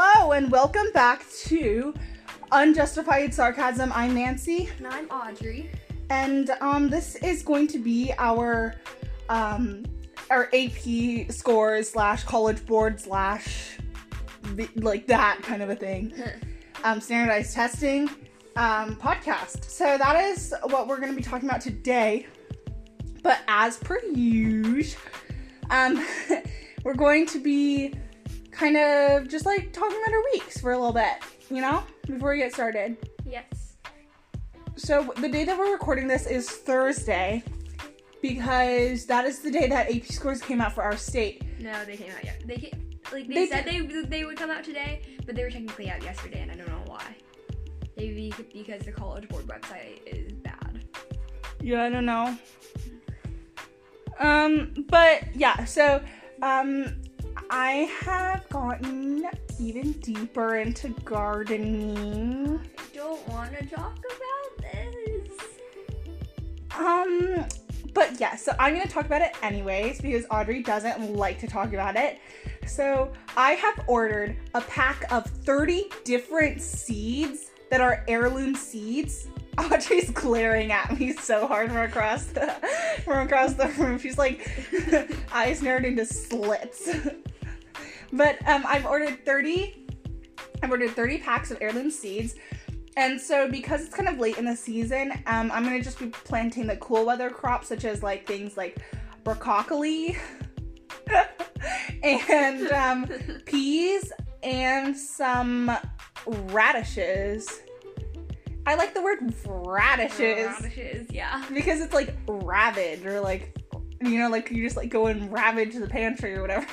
Hello and welcome back to Unjustified Sarcasm. I'm Nancy, And I'm Audrey. and um, this is going to be our um, our AP scores slash college board slash like that kind of a thing. Um, standardized testing um, podcast. So that is what we're going to be talking about today. But as per usual, um, we're going to be kind of just like talking about our weeks for a little bit, you know, before we get started. yes. So the day that we're recording this is Thursday because that is the day that AP scores came out for our state. No, they came out yet. They came, like they, They said they they would come out today, but they were technically out yesterday, and I don't know why. Maybe because the College Board website is bad. Yeah, I don't know. Um, but yeah, so um I have gotten even deeper into gardening. I don't want to talk about this. Um, but yeah, so I'm gonna talk about it anyways because Audrey doesn't like to talk about it. So I have ordered a pack of 30 different seeds that are heirloom seeds. Audrey's glaring at me so hard from across the from across the room. She's like eyes narrowed into slits. but um, I've ordered 30. I've ordered 30 packs of heirloom seeds. And so, because it's kind of late in the season, um, I'm gonna just be planting the cool weather crops, such as like things like broccoli and um, peas and some radishes. I like the word radishes Radishes, yeah. because it's like ravage or like you know like you just like go and ravage the pantry or whatever.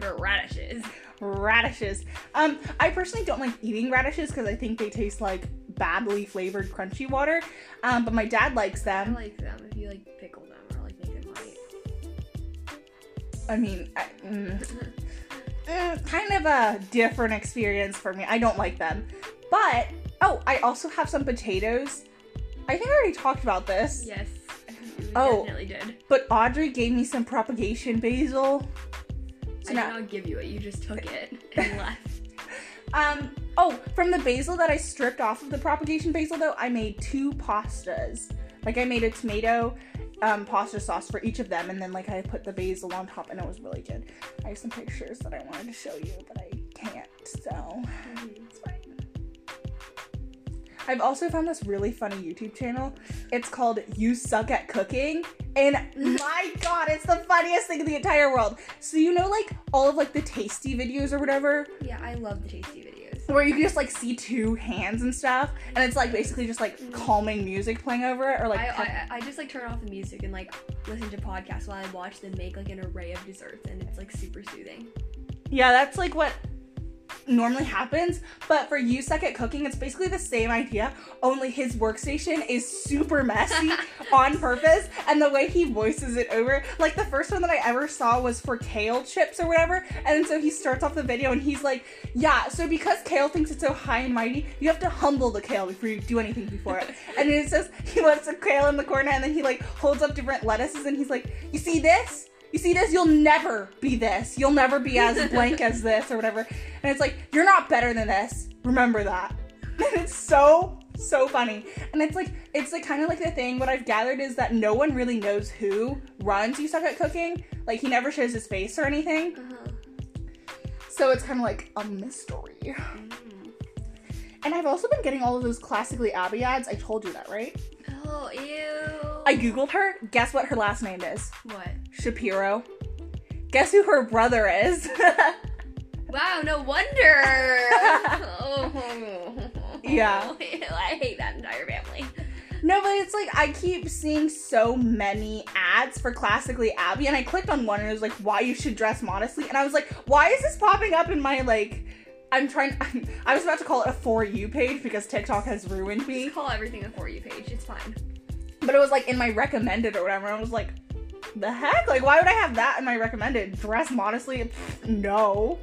For radishes. radishes. Um, I personally don't like eating radishes because I think they taste like badly flavored crunchy water. Um, but my dad likes them. I like them if you like pickle them or like make them light. I mean, I, mm, mm, kind of a different experience for me. I don't like them. But oh, I also have some potatoes. I think I already talked about this. Yes. Oh. definitely did. But Audrey gave me some propagation basil. So I now- did not give you it. You just took it and left. Um, oh, from the basil that I stripped off of the propagation basil, though, I made two pastas. Like, I made a tomato um, pasta sauce for each of them, and then, like, I put the basil on top, and it was really good. I have some pictures that I wanted to show you, but I can't, so it's fine. I've also found this really funny YouTube channel. It's called You Suck at Cooking. And my god, it's the funniest thing in the entire world. So you know like all of like the tasty videos or whatever? Yeah, I love the tasty videos. where you can just like see two hands and stuff, and it's like basically just like calming music playing over it, or like I, I I just like turn off the music and like listen to podcasts while I watch them make like an array of desserts, and it's like super soothing. yeah, that's like what normally happens. But for you suck at cooking, it's basically the same idea, only his workstation is super messy on purpose, and the way he voices it over, like the first one that I ever saw was for kale chips or whatever, and so he starts off the video and he's like, yeah, so because kale thinks it's so high and mighty, you have to humble the kale before you do anything before it. and it says he wants a kale in the corner, and then he like holds up different lettuces, and he's like, you see this? You see this? You'll never be this. You'll never be as blank as this or whatever. And it's like, you're not better than this. Remember that. And it's so, so funny. And it's like, it's like kind of like the thing. What I've gathered is that no one really knows who runs You Suck at Cooking. Like, he never shows his face or anything. Uh-huh. So it's kind of like a mystery. And I've also been getting all of those classically Abby ads. I told you that, right? Oh, ew. I Googled her. Guess what her last name is? what? Shapiro. Guess who her brother is? Wow, no wonder. oh. Yeah. I hate that entire family. No, but it's like I keep seeing so many ads for classically Abby, and I clicked on one and it was like, "Why you should dress modestly," and I was like, "Why is this popping up in my like?" I'm trying. I was about to call it a for you page because TikTok has ruined me, Just call everything a for you page. It's fine. But it was like in my recommended or whatever. I was like, "The heck? Like, why would I have that in my recommended? Dress modestly? Pfft, No."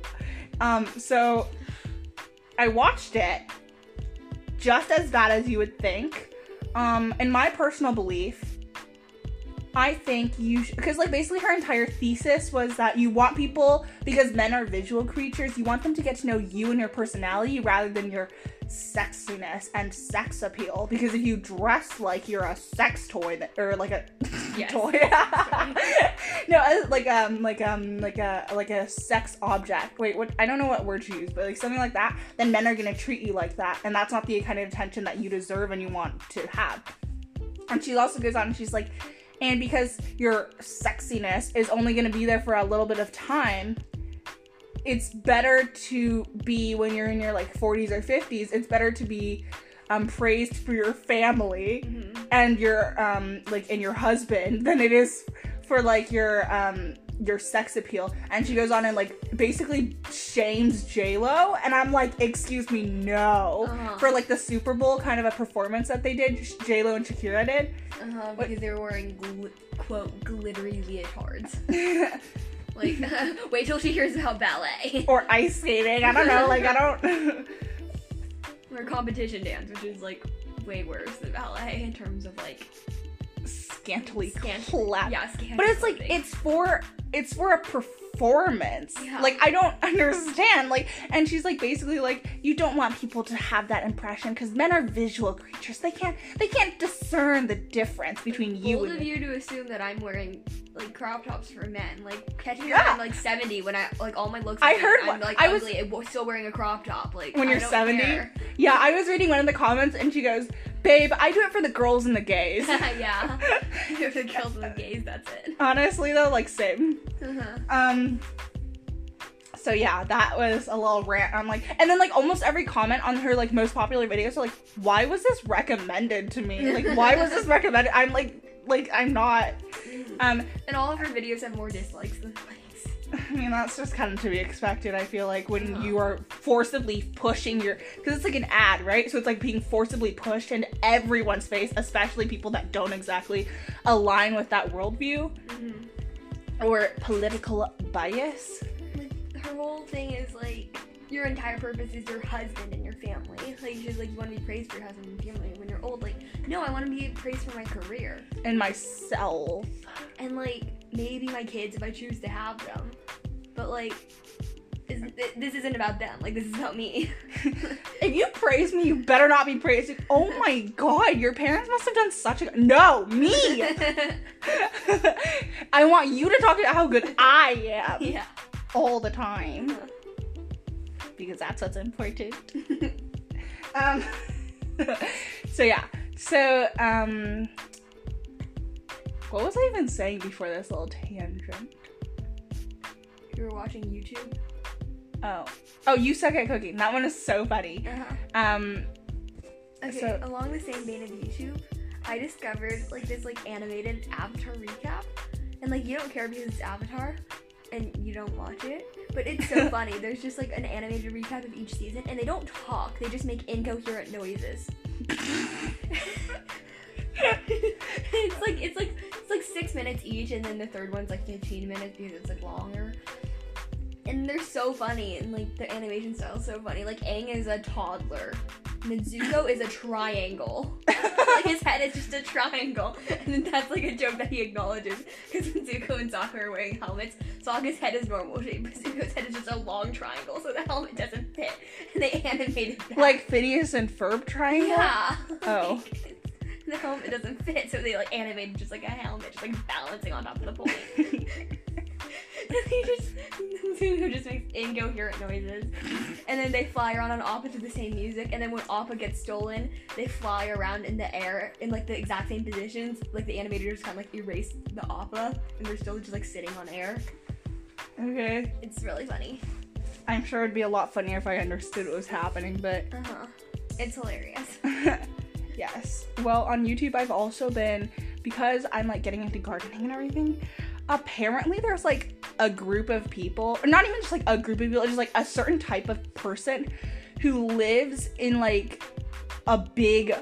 Um. So I watched it, just as bad as you would think. Um, in my personal belief, I think you because like basically her entire thesis was that you want people because men are visual creatures. You want them to get to know you and your personality rather than your sexiness and sex appeal. Because if you dress like you're a sex toy that, or like a Yes. toy, no, uh, like um like um like a like a sex object. Wait, what? I don't know what word to use, but like something like that. Then men are gonna treat you like that, and that's not the kind of attention that you deserve and you want to have. And she also goes on and she's like, and because your sexiness is only going to be there for a little bit of time, it's better to be when you're in your like 40s or 50s, it's better to be um, praised for your family Mhm. and your um like and your husband than it is for like your um your sex appeal. And she goes on and like basically shames j-lo. And i'm like excuse me no. Uh-huh. for like the super bowl kind of a performance that they did j-lo and shakira did. Uh-huh, What- because they were wearing gl- quote glittery leotards. Like, wait till she hears about ballet. Or ice skating. I don't know. Like i don't or competition dance, which is like way worse than ballet in terms of like scantily Scant- clad yeah, scantily but it's like it's for it's for a performance Yeah. like i don't understand like and she's like basically like you don't want people to have that impression because men are visual creatures they can't they can't discern the difference between you bold and of you to assume that I'm wearing like crop tops for men. Like catching Yeah. I'm like 70 when I like all my looks. I are heard I'm like I was- ugly, still wearing a crop top. Like When I you're 70? care. yeah i was reading one of the comments and she goes babe i do it for the girls and the gays yeah, if the girls and the gays, that's it. honestly though like same Uh-huh. Um. So yeah, that was a little rant. I'm like, and then like almost every comment on her like most popular videos are like, why was this recommended to me? Like, why was this recommended? I'm like, like I'm not. Um, And all of her videos have more dislikes than likes. I mean that's just kind of to be expected. I feel like when you are forcibly pushing your, because it's like an ad, right? So it's like being forcibly pushed into everyone's face, especially people that don't exactly align with that worldview mm-hmm. or political bias. Like her whole thing is like your entire purpose is your husband and your family. Like she's like you want to be praised for your husband and family when you're old. Like no, I want to be praised for my career And myself. and like maybe my kids if I choose to have them. But like. Is, th- this isn't about them. Like this is about me. If you praise me, you better not be praising. Oh my god, your parents must have done such a no me. I want you to talk about how good I am yeah. all the time because that's what's important. Um. so yeah. So um. What was I even saying before this little tangent? You were watching YouTube. Oh. Oh, you suck at cooking. That one is so funny. Uh-huh. Um. Okay, So- along the same vein of YouTube, I discovered like this like animated Avatar recap, and like you don't care because it's Avatar, and you don't watch it, but it's so funny. There's just like an animated recap of each season, and they don't talk; they just make incoherent noises. it's like it's like it's like six minutes each, and then the third one's like 15 minutes because it's like longer. And they're so funny, and like the animation style is so funny. Like Aang is a toddler, Mizuko is a triangle. like his head is just a triangle, and that's like a joke that he acknowledges because Mizuko and Sokka are wearing helmets. Sokka's head is normal shape, Mizuko's head is just a long triangle, so the helmet doesn't fit. And they animated that. Like Phineas and Ferb triangle. yeah. Oh. The helmet doesn't fit, so they like animated just like a helmet, just like balancing on top of the pole. they just Zuko just makes incoherent noises. And then they fly around on Appa to the same music, and then when Appa gets stolen, they fly around in the air in like the exact same positions. Like the animator just kind of like erased the Appa, and they're still just like sitting on air. okay. It's really funny. I'm sure it'd be a lot funnier if I understood what was happening, but Uh huh. It's hilarious. yes. Well, on YouTube, I've also been because I'm like getting into gardening and everything. Apparently, there's like a group of people, or not even just like a group of people, just like a certain type of person who lives in like a big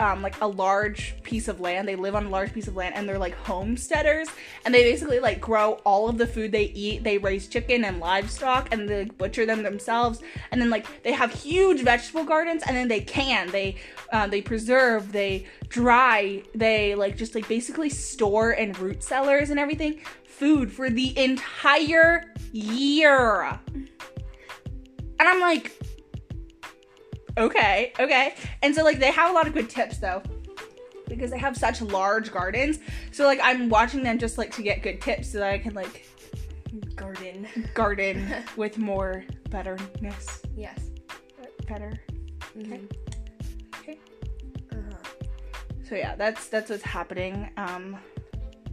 um, like a large piece of land. They live on a large piece of land, and they're like homesteaders, and they basically like grow all of the food they eat. They raise chicken and livestock, and they like, butcher them themselves, and then like they have huge vegetable gardens, and then they can they uh, they preserve, they dry, they like just like basically store and root cellars and everything food for the entire year. And I'm like, okay, okay. And so like they have a lot of good tips though. Because they have such large gardens. So like I'm watching them just like to get good tips so that I can like Garden. garden with more betterness. Yes. Better. Mhm. Okay. Uh-huh. So yeah, that's that's what's happening. Um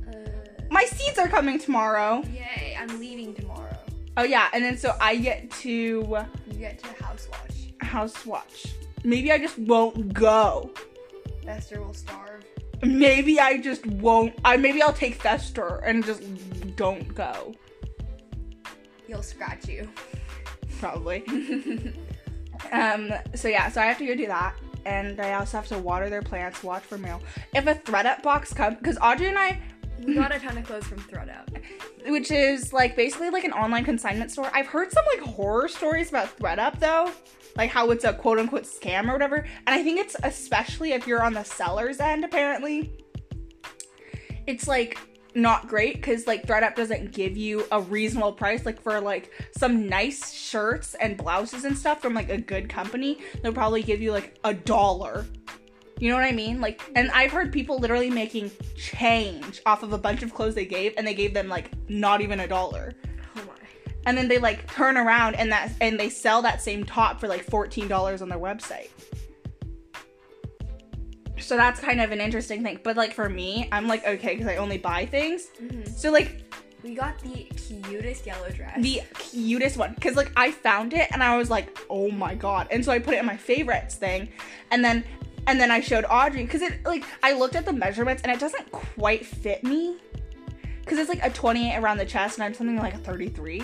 Uh, my seeds are coming tomorrow. yay! I'm leaving tomorrow. Oh yeah, and then so I get to You get to house watch. house watch. Maybe I just won't go. Fester will starve. Maybe I just won't. I maybe I'll take Fester and just don't go. He'll scratch you. Probably. um. So yeah. So I have to go do that, and I also have to water their plants, watch for mail. If a thredUP box comes, because Audrey and I, We got a ton of clothes from thredUP. which is like basically like an online consignment store. I've heard some like horror stories about thredUP though, like how it's a quote unquote scam or whatever. And I think it's especially if you're on the seller's end, apparently, it's like not great because like thredUP doesn't give you a reasonable price. Like for like some nice shirts and blouses and stuff from like a good company, they'll probably give you like a dollar. You know what I mean? Like, and I've heard people literally making change off of a bunch of clothes they gave, and they gave them like not even a dollar. Oh. And then they like turn around and that and they sell that same top for like fourteen dollars on their website. So that's kind of an interesting thing. But like for me, I'm like okay because I only buy things. Mhm. So like We got the cutest yellow dress. the cutest one because like I found it and I was like, oh my god, and so I put it in my favorites thing, and then and then I showed Audrey because it like I looked at the measurements and it doesn't quite fit me because it's like a 28 around the chest and I'm something like a 33.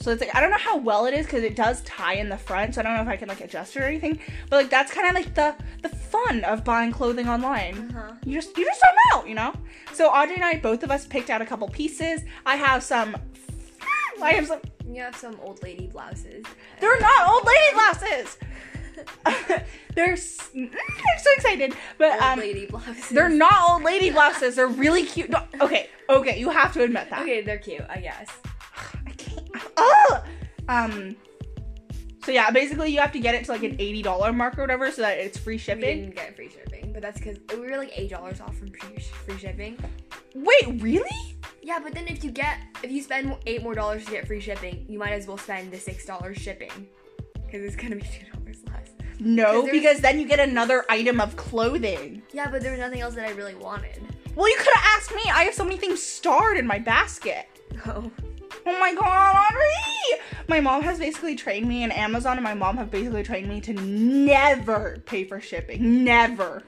So it's like I don't know how well it is because it does tie in the front, so I don't know if I can like adjust it or anything. But like that's kind of like the the fun of buying clothing online Uh-huh. you just you just don't know, you know. So Audrey and I, both of us, picked out a couple pieces. I have some. I have some. You have some old lady blouses. They're not old lady glasses. they're. I'm so excited, but um, they're not old lady blouses. They're really cute. No, okay, okay, you have to admit that. Okay, they're cute, I guess. I can't. Ugh! Um. So yeah, basically you have to get it to like an eighty dollar mark or whatever, so that it's free shipping. We didn't get free shipping, but that's because we were like eight dollars off from free, shipping. Wait, really? Yeah, but then if you get if you spend eight more dollars to get free shipping, you might as well spend the six dollars shipping because it's gonna be two. No, because then you get another item of clothing. Yeah, but there was nothing else that I really wanted. Well, you could have asked me. I have so many things starred in my basket. Oh, Oh my god, Audrey! My mom has basically trained me, and Amazon and my mom have basically trained me to never pay for shipping. Never.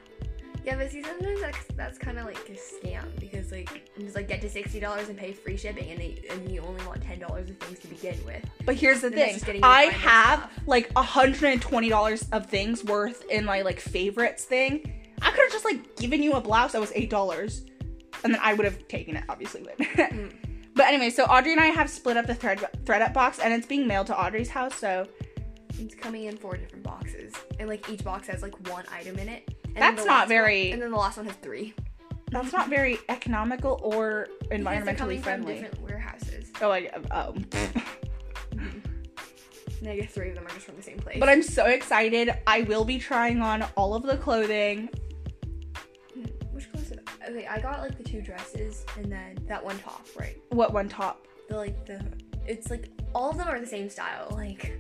Yeah, but see, sometimes that's that's kind of like a scam because like you just like get to sixty dollars and pay free shipping, and, they, and you only want ten dollars of things to begin with. But here's the thing just getting you I to buy more have stuff. like $120 of things worth in my like favorites thing. I could have just like given you a blouse that was $8, and then I would have taken it, obviously. But. Mm. But anyway, so Audrey and I have split up the thread thread up box, and it's being mailed to Audrey's house. So It's coming in four different boxes, and like each box has like one item in it. That's not very- One, and then the last one has three. that's not very economical or environmentally friendly. from different warehouses. Oh, I oh. And I guess three of them are just from the same place. But I'm so excited. I will be trying on all of the clothing. Hmm, Which clothes did I? Okay, I got like the two dresses and then that one top, right? What one top? The like the it's like all of them are the same style, like.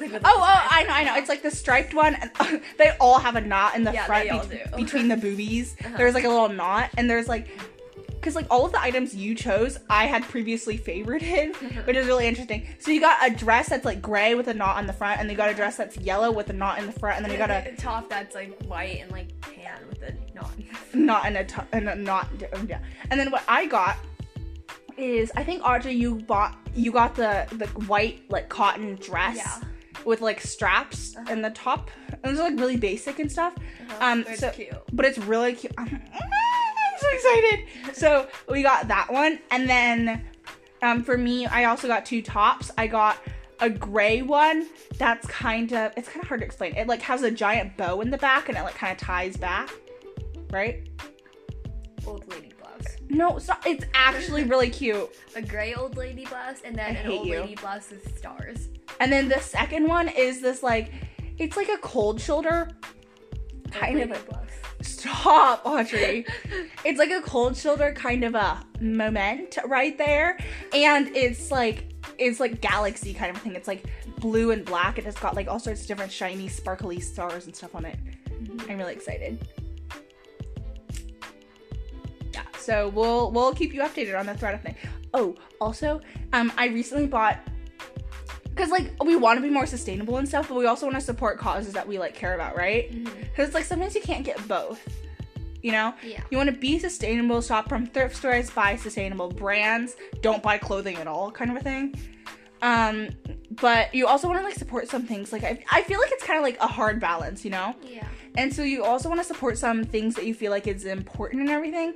like Oh, oh, I know, I know. It's like the striped one. And they all have a knot in the Yeah, front they all bet- do. between the boobies. Uh-huh. There's like a little knot, and there's like, because like all of the items you chose, I had previously favorited, which is really interesting. So you got a dress that's like gray with a knot on the front, and you got a dress that's yellow with a knot in the front, and then you got a top that's like white and like tan with a knot. knot and a t- and a knot. Yeah. And then what I got is I think Audrey, you bought you got the the white like cotton dress. Yeah. with like straps Uh-huh. in the top. And it's like really basic and stuff. Uh-huh. Um, But so- cute. but it's really cute. I'm, so excited. So we got that one, and then um, for me, I also got two tops. I got a gray one that's kind of it's kind of hard to explain. It like has a giant bow in the back, and it like kind of ties back, right? Old lady. No, it's. It's actually really cute. A gray old lady blouse, and then I an old you. lady blouse with stars. And then the second one is this like, it's like a cold shoulder. Old Kind of a- blouse. Stop, Audrey. it's like a cold shoulder kind of a moment right there. And it's like it's like galaxy kind of thing. It's like blue and black and it's got like all sorts of different shiny, sparkly stars and stuff on it. Mm-hmm. I'm really excited. Yeah, so we'll we'll keep you updated on the thread of thing. Oh, also, um, I recently bought because like we want to be more sustainable and stuff, but we also want to support causes that we like care about, right? Because like sometimes you can't get both. You know, Yeah. you want to be sustainable, shop from thrift stores, buy sustainable brands, don't buy clothing at all, kind of a thing. Um, but you also want to like support some things. Like I, I feel like it's kind of like a hard balance, you know. Yeah. And so you also want to support some things that you feel like is important and everything.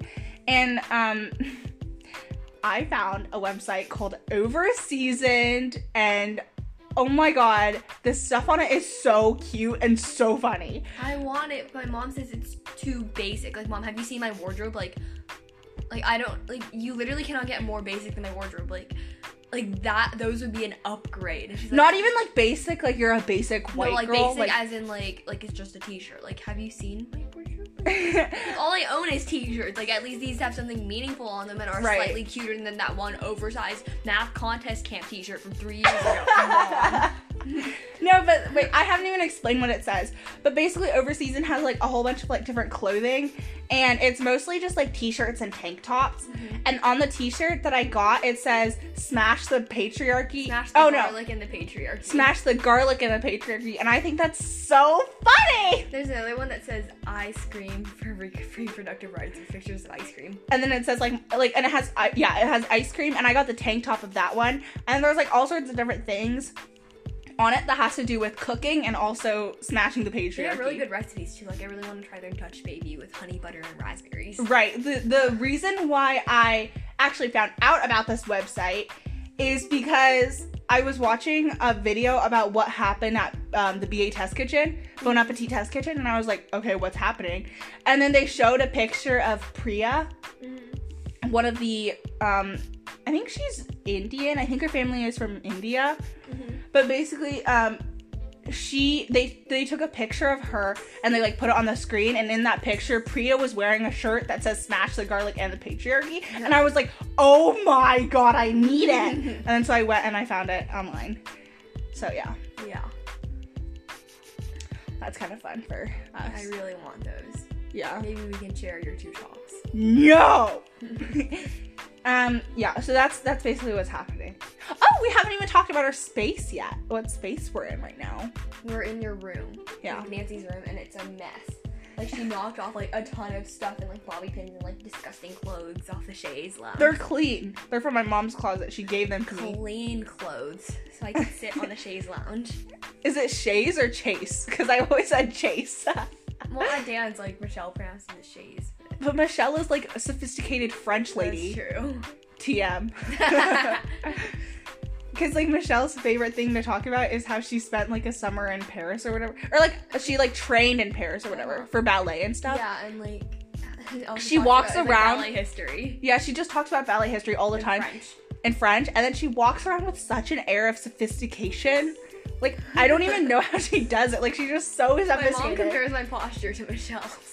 And um I found a website called Overseasoned and oh my god, the stuff on it is so cute and so funny. I want it, but mom says it's too basic. Like, mom, have you seen my wardrobe? Like, like I don't like. You literally cannot get more basic than my wardrobe. Like, like that. Those would be an upgrade. She's like, Not even like basic, like you're a basic no, white like girl. basic as in like like it's just a t-shirt. Like, have you seen my All I own is t-shirts. Like, at least these have something meaningful on them and are Right. slightly cuter than that one oversized math contest camp t-shirt from three years ago. No, but wait, I haven't even explained what it says. But basically, Overseason has like a whole bunch of like different clothing, and it's mostly just like t-shirts and tank tops. Mm-hmm. And on the t-shirt that I got, it says "Smash the patriarchy." Smash the oh no, garlic and the patriarchy. smash the garlic and the patriarchy, and I think that's so funny. There's another one that says ice cream for re- reproductive rights with pictures of ice cream. And then it says like like, and it has yeah, it has ice cream, and I got the tank top of that one. And there's like all sorts of different things on it that has to do with cooking and also smashing the patriarchy. They have really good recipes too. Like I really want to try their Dutch baby with honey butter and raspberries. Right. The the reason why I actually found out about this website is because I was watching a video about what happened at um, the BA test kitchen, Bon Appetit test kitchen, and I was like, okay, what's happening? And then they showed a picture of Priya, one of the, um, I think she's Indian. I think her family is from India. But basically, um, she they they took a picture of her and they like put it on the screen. And in that picture Priya was wearing a shirt that says smash the garlic and the patriarchy. And I was like oh my god I need it. And then so I went and I found it online. So yeah. Yeah, that's kind of fun for us. I really want those. yeah. Maybe we can share your two tops. no um yeah so that's that's basically what's happening oh we haven't even talked about our space yet what space we're in right now We're in your room. Yeah. like Nancy's room, and it's a mess. Like she knocked off like a ton of stuff and like bobby pins and like disgusting clothes off the chaise lounge. they're clean they're from my mom's closet she gave them to me clean clothes, so I can sit on the chaise lounge. Is it Shays or Chase? Because I always said Chase. Well, my dance, like Michelle pronounces it chaise. But Michelle is like a sophisticated French lady. That's true. TM. Because like Michelle's favorite thing to talk about is how she spent like a summer in Paris or whatever, or like she like trained in Paris or whatever for ballet and stuff. Yeah, and like She walks around- ballet history Yeah, she just talks about ballet history all the in time French. in French, and then she walks around with such an air of sophistication. Like I don't even know how she does it. Like she's just so My mom sophisticated. compares my posture to Michelle's.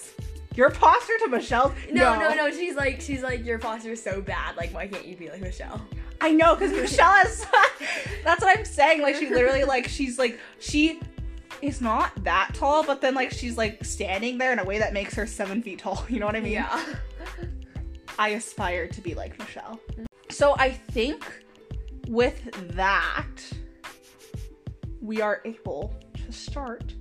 Your posture to Michelle's? No, no, no. She's like, she's like, your posture is so bad. Like, why can't you be like Michelle? I know because Michelle is. that's what I'm saying. Like she literally like she's like she is not that tall, but then like she's like standing there in a way that makes her seven feet tall. You know what I mean? Yeah. I aspire to be like Michelle. So I think with that, we are able to start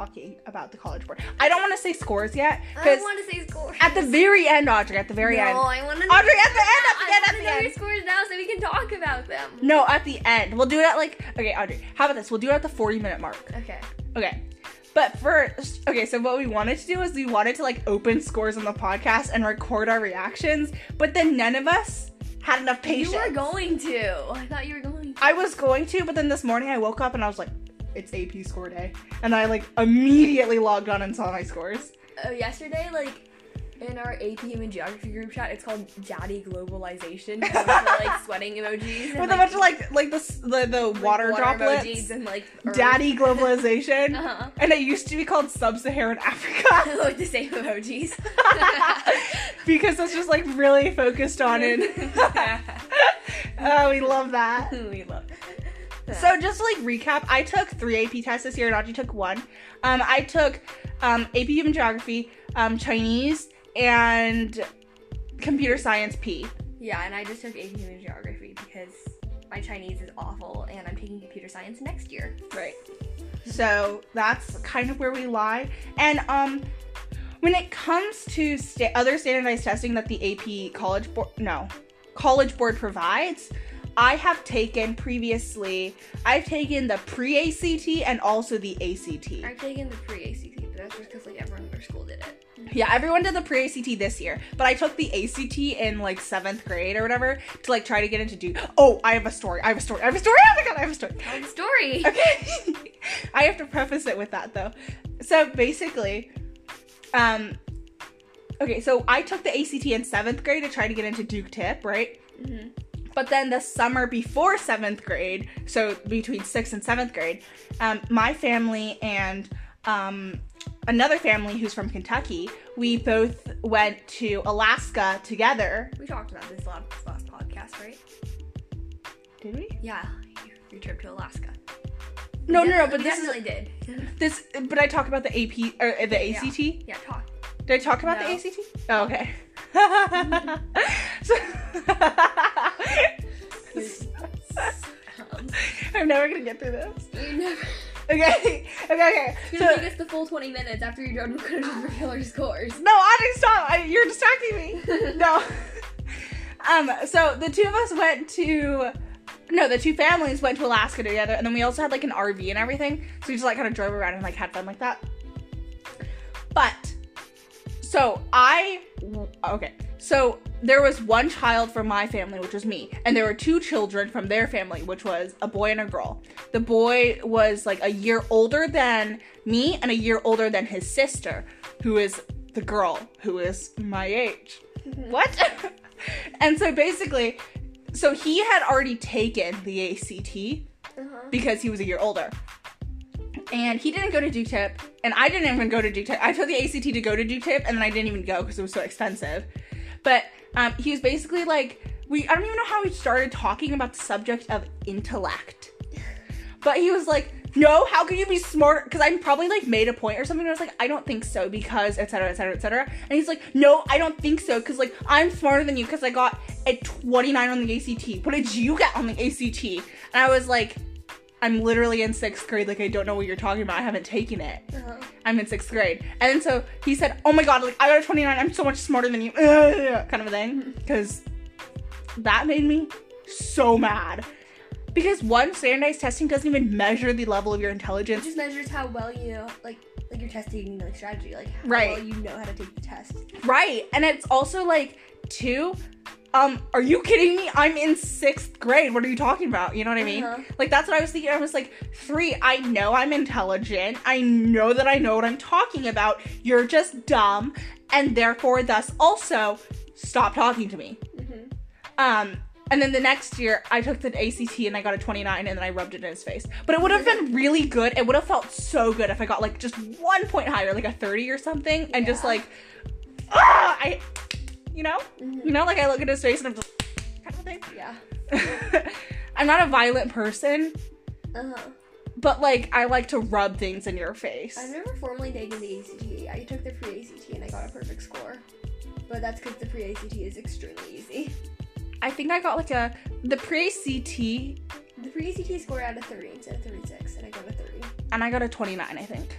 talking about the college board. I don't want to say scores yet I want to say scores. at the very end, Audrey, at the very no, end. I want to. Audrey, at the end, at the end, at the know end. your scores now so we can talk about them. No, at the end. We'll do it at like okay, Audrey. How about this? We'll do it at the 40 minute mark. Okay. Okay. But first, okay, so what we wanted to do is we wanted to like open scores on the podcast and record our reactions, but then none of us had enough patience. You were going to. I thought you were going to. I was going to, but then this morning I woke up and I was like, it's AP score day. And I like immediately logged on and saw my scores. Uh, yesterday, like in our AP Human Geography group chat, it's called Daddy Globalization. with, like sweating emojis. and, With a bunch of like like the the, the like, water, droplets. emojis and like Earth. Daddy globalization. Uh-huh. And it used to be called sub-Saharan Africa. like the same emojis. because it's just like really focused on it. oh, we love that. we love. So just to like recap, I took three AP tests this year, and Audrey took one. Um, I took um, AP Human Geography, um, Chinese, and Computer Science P. Yeah, and I just took AP Human Geography because my Chinese is awful, and I'm taking computer science next year. Right. So that's kind of where we lie. And um, when it comes to sta- other standardized testing that the AP College Board, no, College Board provides, I have taken previously. I've taken the pre-ACT and also the ACT. I've taken the pre-ACT, but that's just because like everyone in our school did it. Yeah, everyone did the pre-ACT this year, but I took the ACT in like seventh grade or whatever to like try to get into do. Oh, I have a story. I have a story. I have a story. Oh my god, I have a story. Tell the story. Okay. I have to preface it with that though. So basically, um, okay, so I took the ACT in seventh grade to try to get into Duke Tip, right? hmm But then the summer before seventh grade, so between sixth and seventh grade, um, my family and um, another family who's from Kentucky, we both went to Alaska together. We talked about this last, last podcast, right? Did we? Yeah, your- your trip to Alaska. No, We no, no. But this is did. this. But I talk about the AP or the Yeah. ACT. Yeah, talk. Did I talk about No. the ACT? Oh, okay. So, I'm never gonna get through this. never. Okay, okay, okay. It's gonna So, take us the full 20 minutes after you're done recording the regular scores. no, Audrey, stop! I, you're distracting me. No. Um. So the two of us went to. No, the two families went to Alaska together, and then we also had like an RV and everything. So we just like kind of drove around and like had fun like that. But so I okay. So there was one child from my family, which was me, and there were two children from their family, which was a boy and a girl. The boy was like a year older than me and a year older than his sister, who is the girl who is my age. What? and so basically, so he had already taken the ACT Uh-huh. because he was a year older. And he didn't go to Duke Tip, and I didn't even go to Duke Tip. I took the ACT to go to Duke Tip, and then I didn't even go because it was so expensive. But um, he was basically like, we I don't even know how we started talking about the subject of intellect. But he was like, no, how could you be smart? Because I probably like made a point or something. I was like, I don't think so because et cetera, et cetera, et cetera. And he's like, no, I don't think so because like I'm smarter than you because I got a 29 on the ACT. What did you get on the ACT? And I was like, I'm literally in sixth grade. Like I don't know what you're talking about. I haven't taken it. Uh-huh. I'm in sixth grade. And then so he said, Oh my god, like I got a 29, I'm so much smarter than you. Kind of a thing. Because that made me so mad. Because one, standardized testing doesn't even measure the level of your intelligence. It just measures how well you like like your testing like strategy, like how Right. well you know how to take the test. Right. And it's also like, two, um, are you kidding me? I'm in sixth grade. What are you talking about? You know what I mean? Uh-huh. Like that's what I was thinking. I was like, three, I know I'm intelligent. I know that I know what I'm talking about. You're just dumb, and therefore, thus also, stop talking to me. Mm-hmm. Um, and then the next year, I took the ACT and I got a 29, and then I rubbed it in his face. But it would have been really good. It would have felt so good if I got like just one point higher, like a 30 or something, and just like, ah, I, you know, Mhm. you know, like I look at his face and I'm just kind of thing. Yeah. I'm not a violent person, Uh huh. but like I like to rub things in your face. I've never formally taken the ACT. I took the pre ACT and I got a perfect score. But that's because the pre ACT is extremely easy. I think I got like a the The pre ACT score out of 30 instead of 36, and I got a 30. and I got a 29, I think.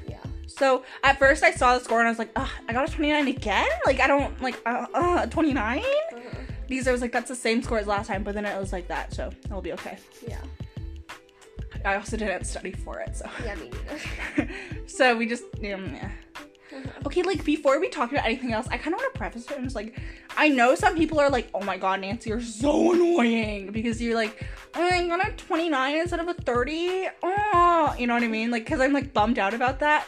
So at first I saw the score and I was like, Ugh, I got a 29 again? Like I don't like uh, uh 29? Uh-huh. because I was like, that's the same score as last time, but then it was like that, so it'll be okay. Yeah. I also didn't study for it, so. Yeah, me neither. so we just, um, yeah. Okay, like before we talk about anything else, I kind of want to preface it I'm just like, I know some people are like, oh my god, Nancy, you're so annoying because you're like, oh, I got a 29 instead of a 30. Oh, you know what I mean? Like, because I'm like bummed out about that.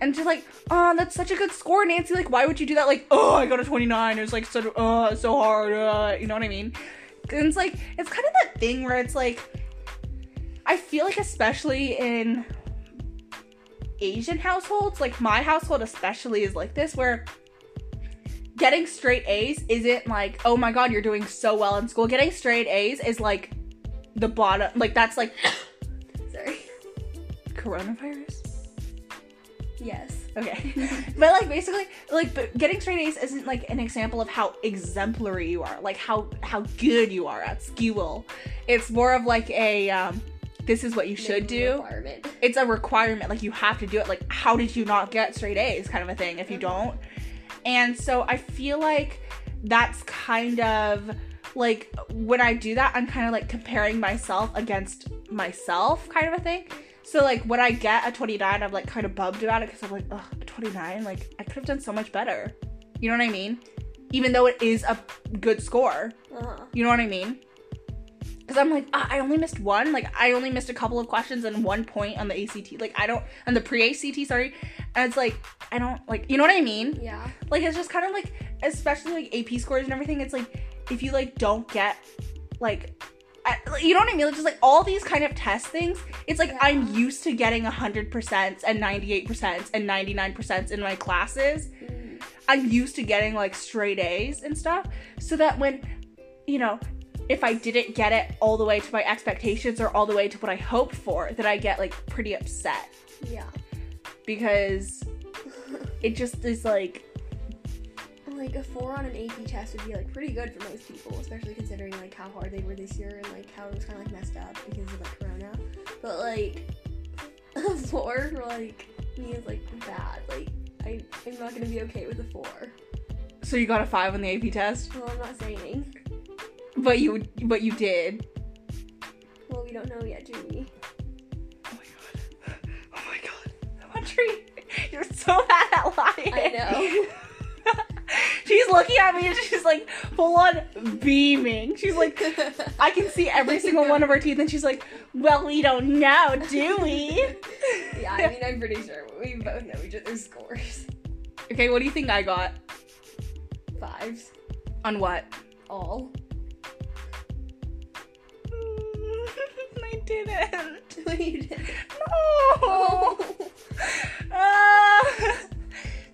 And just like, oh, that's such a good score, Nancy. Like, why would you do that? Like, oh, I got a 29. It's like so, uh, so hard. Uh, you know what I mean? And it's like, it's kind of that thing where it's like, I feel like, especially in Asian households, like my household especially is like this, where getting straight A's isn't like, oh my god, you're doing so well in school. Getting straight A's is like the bottom, like that's like Sorry. coronavirus. Yes. Okay. but like basically like but getting straight A's isn't like an example of how exemplary you are, like how how good you are at school. It's more of like a um this is what you should do. Requirement. It's a requirement, like you have to do it. Like how did you not get straight A's kind of a thing if you don't. And so I feel like that's kind of like when I do that, I'm kind of like comparing myself against myself kind of a thing. So like when I get a 29, I'm like kind of bummed about it because I'm like, ugh, 29, like I could have done so much better. You know what I mean? Even though it is a good score. Uh-huh. You know what I mean? Because I'm like, ah, I only missed one. Like, I only missed a couple of questions and one point on the ACT. Like, I don't, on the pre ACT, sorry. And it's like, I don't, like, you know what I mean? Yeah. Like, it's just kind of like, especially like AP scores and everything, it's like, if you like don't get, like, you know what I mean? Like, just like all these kind of test things, it's like Yeah. I'm used to getting 100% and 98% and 99% in my classes. Mm. I'm used to getting like straight A's and stuff. So that when, you know, if I didn't get it all the way to my expectations or all the way to what I hoped for, that I get like pretty upset Yeah. because it just is like, like a four on an AP test would be like pretty good for most people, especially considering like how hard they were this year and like how it was kind of like messed up because of like Corona. But like a four for like me is like bad. Like I I'm not gonna be okay with a four. so you got a five on the AP test, Well, I'm not saying. but you but you did. Well, we don't know yet, do we? Oh my god! Oh my god! Audrey, you're so bad at lying. I know. she's looking at me and she's like full on beaming. She's like, I can see every single one of her teeth, and she's like, "Well, we don't know, do we?" yeah, I mean, I'm pretty sure we both know each other's scores. Okay, what do you think I got Fives. on what? All. I didn't. No, you didn't. No. Uh,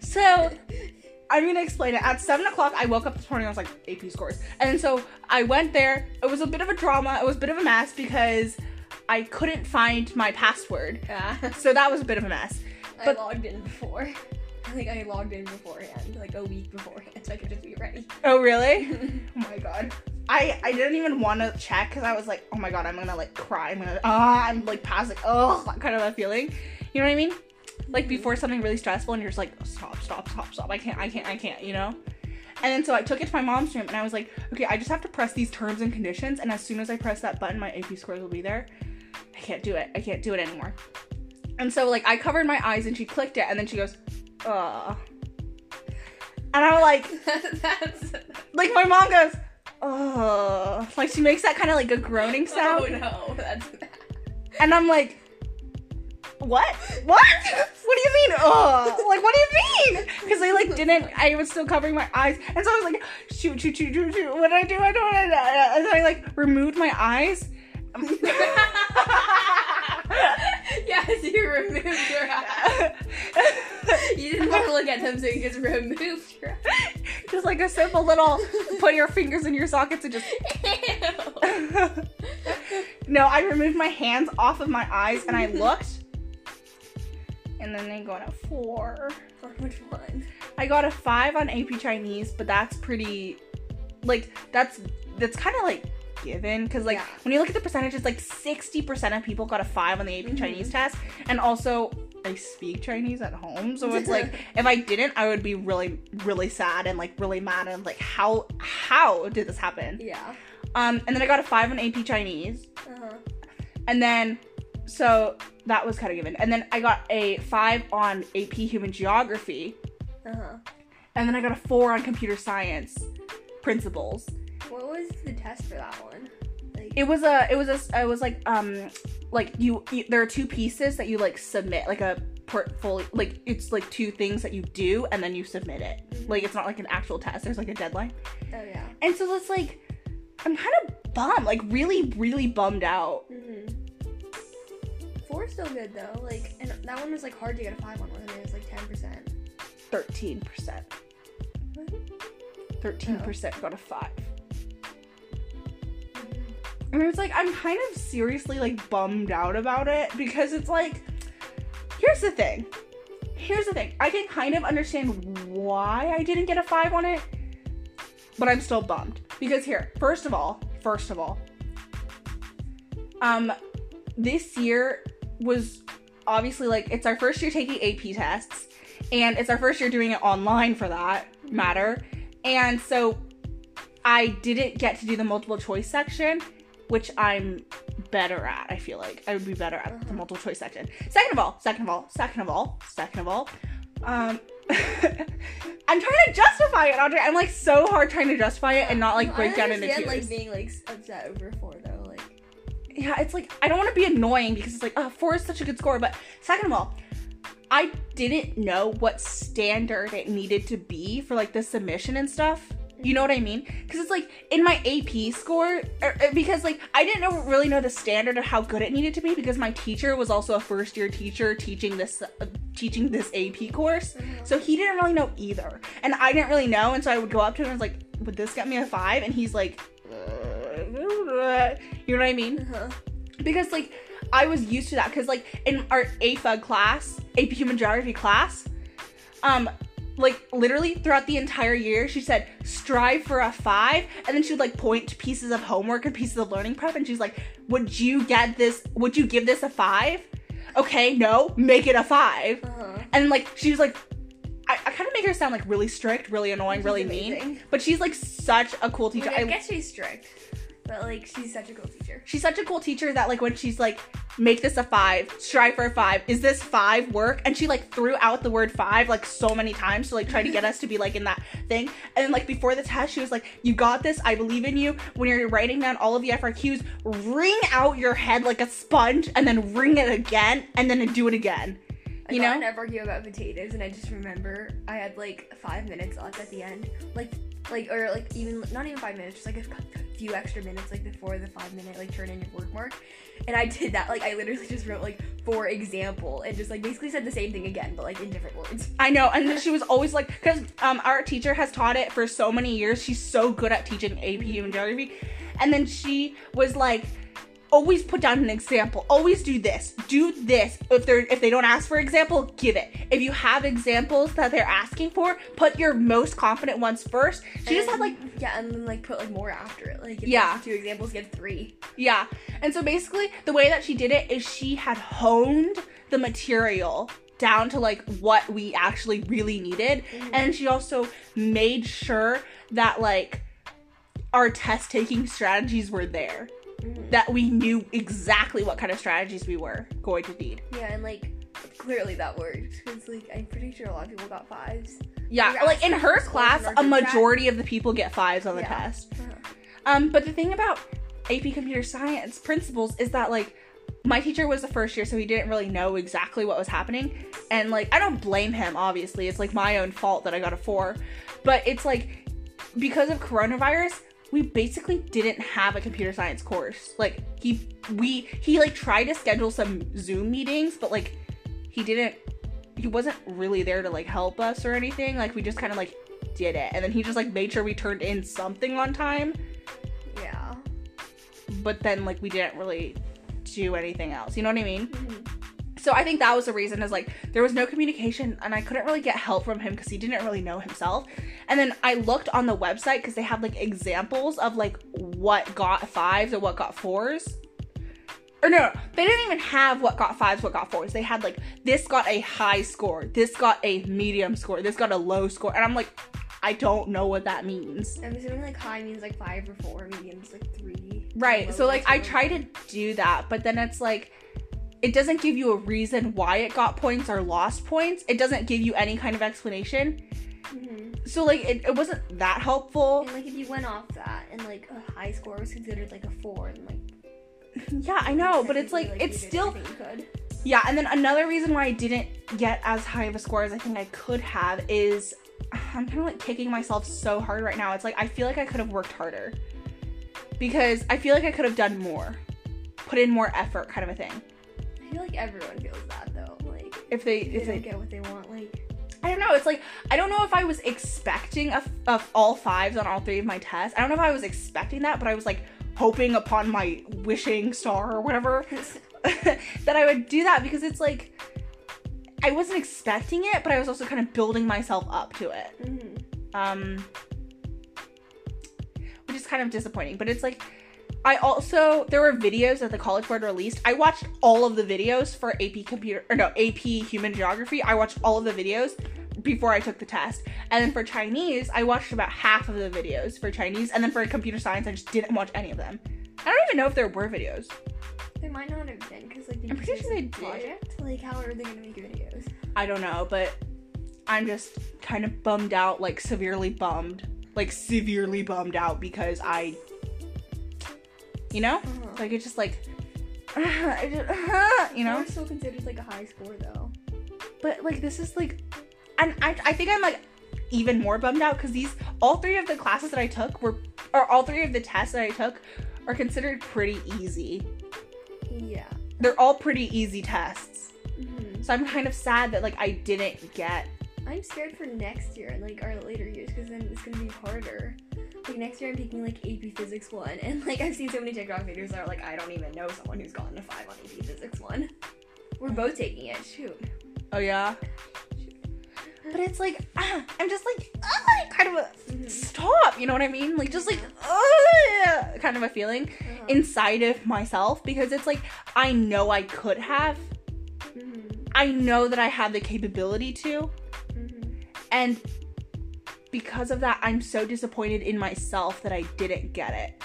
so I'm gonna explain it. At seven o'clock, I woke up this morning. I was like AP scores, and so I went there. It was a bit of a drama. It was a bit of a mess because I couldn't find my password. Yeah. So that was a bit of a mess. I But- logged in before. I think I logged in beforehand, like a week beforehand, so I could just be ready. Oh really? Oh my god. I I didn't even want to check because I was like, oh my god, I'm gonna like cry. I'm gonna ah, I'm like passive. Oh, that kind of a feeling. You know what I mean? Like before something really stressful, and you're just like, stop, stop, stop, stop. I can't, I can't, I can't. You know. And then so I took it to my mom's room, and I was like, okay, I just have to press these terms and conditions, and as soon as I press that button, my AP scores will be there. I can't do it. I can't do it anymore. And so like I covered my eyes, and she clicked it, and then she goes, uh. And I'm like, That's. like my mom goes, oh, like she makes that kind of like a groaning sound, Oh no, that's bad. and I'm like, what? What? What do you mean? Oh, like what do you mean? Because I like didn't. I was still covering my eyes, and so I was like, shoot, shoot, shoot, shoot, shoot. What do I do? I don't. I don't. And so I like removed my eyes. yes, you removed your eyes. You didn't want to look at them, so you just removed your eyes. just like a simple little put your fingers in your sockets and just. No, I removed my hands off of my eyes and I looked, and then they got a four. On which one? I got a five on AP Chinese, but that's pretty, like that's that's kind of like given because like Yeah. when you look at the percentages, like sixty percent of people got a five on the AP Mhm. Chinese test, and also I speak Chinese at home. So it's like if I didn't, I would be really, really sad and like really mad and like how how did this happen? Yeah. Um, and then I got a five on AP Chinese, Uh huh. and then so that was kind of given. And then I got a five on AP Human Geography, Uh huh. and then I got a four on Computer Science Principles. What was the test for that one? Like. It was a, it was a, it was like um, like you, you there are two pieces that you like submit, like a portfolio, like it's like two things that you do and then you submit it. Mhm. Like it's not like an actual test. There's like a deadline. oh yeah. And so it's like, I'm kind of bummed, like really, really bummed out. Mhm. Still good though. Like, and that one was like hard to get a five on, wasn't it? It was like ten percent. 13%. 13% got a five. And it's like, I'm kind of seriously like bummed out about it because it's like, here's the thing. Here's the thing. I can kind of understand why I didn't get a five on it, but I'm still bummed. Because here, first of all, first of all, um, this year was obviously like it's our first year taking AP tests, and it's our first year doing it online for that matter. And so I didn't get to do the multiple choice section, which I'm better at. I feel like I would be better at the Uh-huh. multiple choice section. Second of all, second of all, second of all, second of all, um, I'm trying to justify it, Audrey. I'm like so hard trying to justify it and not like break I down into understand, tears. like being like upset over four though. Yeah, it's like I don't want to be annoying because it's like, oh, four is such a good score. But second of all, I didn't know what standard it needed to be for like the submission and stuff. You know what I mean? Because it's like in my AP score, or, or- because like I didn't know really know the standard of how good it needed to be because my teacher was also a first year teacher teaching this uh, teaching this AP course, so he didn't really know either, and I didn't really know, and so I would go up to him and was like, "Would this get me a five? And he's like, uh, you know what I mean? uh-huh. because like I was used to that because like in our APHUG class, AP Human Geography class, um, like literally throughout the entire year, she said strive for a five, and then she would like point to pieces of homework and pieces of learning prep, and she's like, "Would you get this? Would you give this a five? Okay, no, make it a five. Uh-huh. And like she was like. I, I kind of make her sound like really strict, really annoying, Which really is mean. But she's like such a cool teacher. I I guess she's strict, but like she's such a cool teacher. she's such a cool teacher that like when she's like make this a five strive for a five is this five work? And she like threw out the word five like so many times to like try to get us to be like in that thing. And then like before the test she was like you got this. I believe in you. When you're writing down all of the frqs wring out your head like a sponge and then wring it again and then do it again. I you know? an argument about potatoes, and I just remember I had like five minutes left at the end, like like or like even not even five minutes, just like a few extra minutes like before the five minute like turn in your work mark, and I did that. Like I literally just wrote like for example, and just like basically said the same thing again, but like in different words. I know, and then she was always like, because um, our teacher has taught it for so many years. She's so good at teaching AP and Geography, and then she was like, always put down an example. Always do this. Do this. If they're if they don't ask for example, give it. If you have examples that they're asking for, put your most confident ones first. She just had like yeah, and then like put like more after it. Like Yeah. two examples, get three. Yeah. And so basically, the way that she did it is she had honed the material down to like what we actually really needed. Mm-hmm. And she also made sure that like our test taking strategies were there. Mhm. That we knew exactly what kind of strategies we were going to need. Yeah, and like clearly that worked because like I'm pretty sure a lot of people got fives. Yeah, Yeah, like in her class, in a majority of the people get fives on the Yeah. test. Uh-huh. Um, but the thing about AP Computer Science principles is that like my teacher was the first year, so he didn't really know exactly what was happening. And like I don't blame him, obviously. It's like my own fault that I got a four. But it's like because of coronavirus, we basically didn't have a computer science course. Like he we he like tried to schedule some Zoom meetings, but like he didn't he wasn't really there to like help us or anything. Like we just kind of like did it. And then he just like made sure we turned in something on time Yeah. but then like we didn't really do anything else. You know what I mean? Mhm. So I think that was the reason is like there was no communication and I couldn't really get help from him because he didn't really know himself. And then I looked on the website because they have like examples of like what got fives and what got fours. or no, no, they didn't even have what got fives, what got fours. They had like this got a high score, this got a medium score, this got a low score, and I'm like, I don't know what that means. I'm assuming like high means like five or four, medium's like three. Right. So like I try to do that, but then it's like it doesn't give you a reason why it got points or lost points. It doesn't give you any kind of explanation. Mhm. So like it, it wasn't that helpful. And like if you went off that and like a high score was considered like a four, and like Yeah, I know, but it's like technically, it's still. Yeah, and then another reason why I didn't get as high of a score as I think I could have is I'm kind of like kicking myself so hard right now. It's like I feel like I could have worked harder because I feel like I could have done more, put in more effort, kind of a thing. I feel like everyone feels that though. Like If they, if they get what they want, like I don't know. It's like I don't know if I was expecting a, of all fives on all three of my tests. I don't know if I was expecting that, but I was like hoping upon my wishing star or whatever that I would do that because it's like I wasn't expecting it, but I was also kind of building myself up to it. mhm. Um which is kind of disappointing, but it's like I also there were videos that the college board released. I watched all of the videos for AP computer or no, AP human geography. I watched all of the videos before I took the test. And then for Chinese, I watched about half of the videos for Chinese, and then for computer science, I just didn't watch any of them. I don't even know if there were videos. there might not have been because like I'm pretty sure they did. project. Like how are they gonna make videos? I don't know, but I'm just kind of bummed out, like severely bummed, like severely bummed out because I, you know, Uh-huh. like it's just like, I just, you know. Still considered like a high score though. But like this is like, and I I think I'm like even more bummed out because these all three of the classes that I took were, or all three of the tests that I took are considered pretty easy. Yeah. They're all pretty easy tests. hmm So I'm kind of sad that like I didn't get I'm scared for next year and like our later years because then it's gonna be harder. Like next year I'm taking like AP Physics one and like I've seen so many TikTok videos that are like I don't even know someone who's gotten a five on AP Physics one. We're both taking it. Shoot. Oh yeah. But it's like ah, I'm just like ah, kind of a Mhm. stop. You know what I mean? Like just like ah, kind of a feeling Uh-huh. inside of myself because it's like I know I could have. Mhm. I know that I have the capability to, Mhm. and because of that, I'm so disappointed in myself that I didn't get it.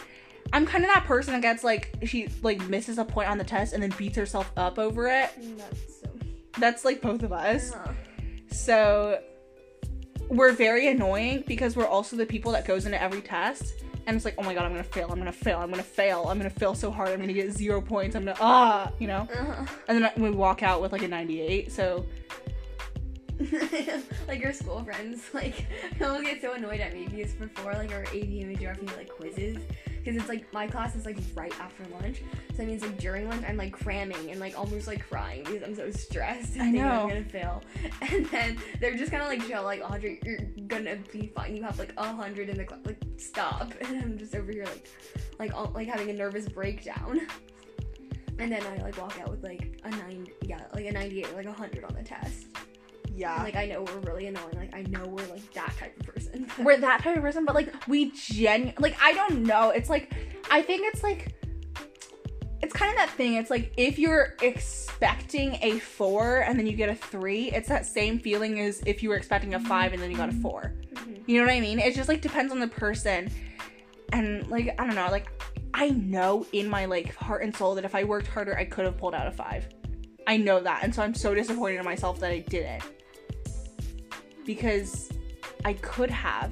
I'm kind of that person that gets like she like misses a point on the test and then beats herself up over it. Mm, That's so. That's like both of us. Uh-huh. So we're very annoying because we're also the people that goes into every test and it's like, oh my god, I'm gonna fail, I'm gonna fail, I'm gonna fail, I'm gonna fail so hard, I'm gonna get zero points, I'm gonna ah, you know. Uh-huh. And then we walk out with like a 98. So like your school friends, like they'll get so annoyed at me because before like our AP image geography like quizzes, because it's like my class is like right after lunch, so that means like during lunch I'm like cramming and like almost like crying because I'm so stressed. and I know. I'm gonna fail, and then they're just kind of like chill, like Audrey, you're gonna be fine. You have like a hundred in the class, like stop. And I'm just over here like, like all, like having a nervous breakdown. And then I like walk out with like a nine, yeah, like a 98 or like a 100 on the test. Yeah. And, like I know we're really annoying. Like I know we're like that type of person. we're that type of person, but like we genu like I don't know. It's like I think it's like it's kind of that thing. It's like if you're expecting a four and then you get a three, it's that same feeling as if you were expecting a five and then you got a four. Mhm. You know what I mean? It just like depends on the person. And like I don't know, like I know in my like heart and soul that if I worked harder I could have pulled out a five. I know that. And so I'm so disappointed in myself that I didn't. Because I could have.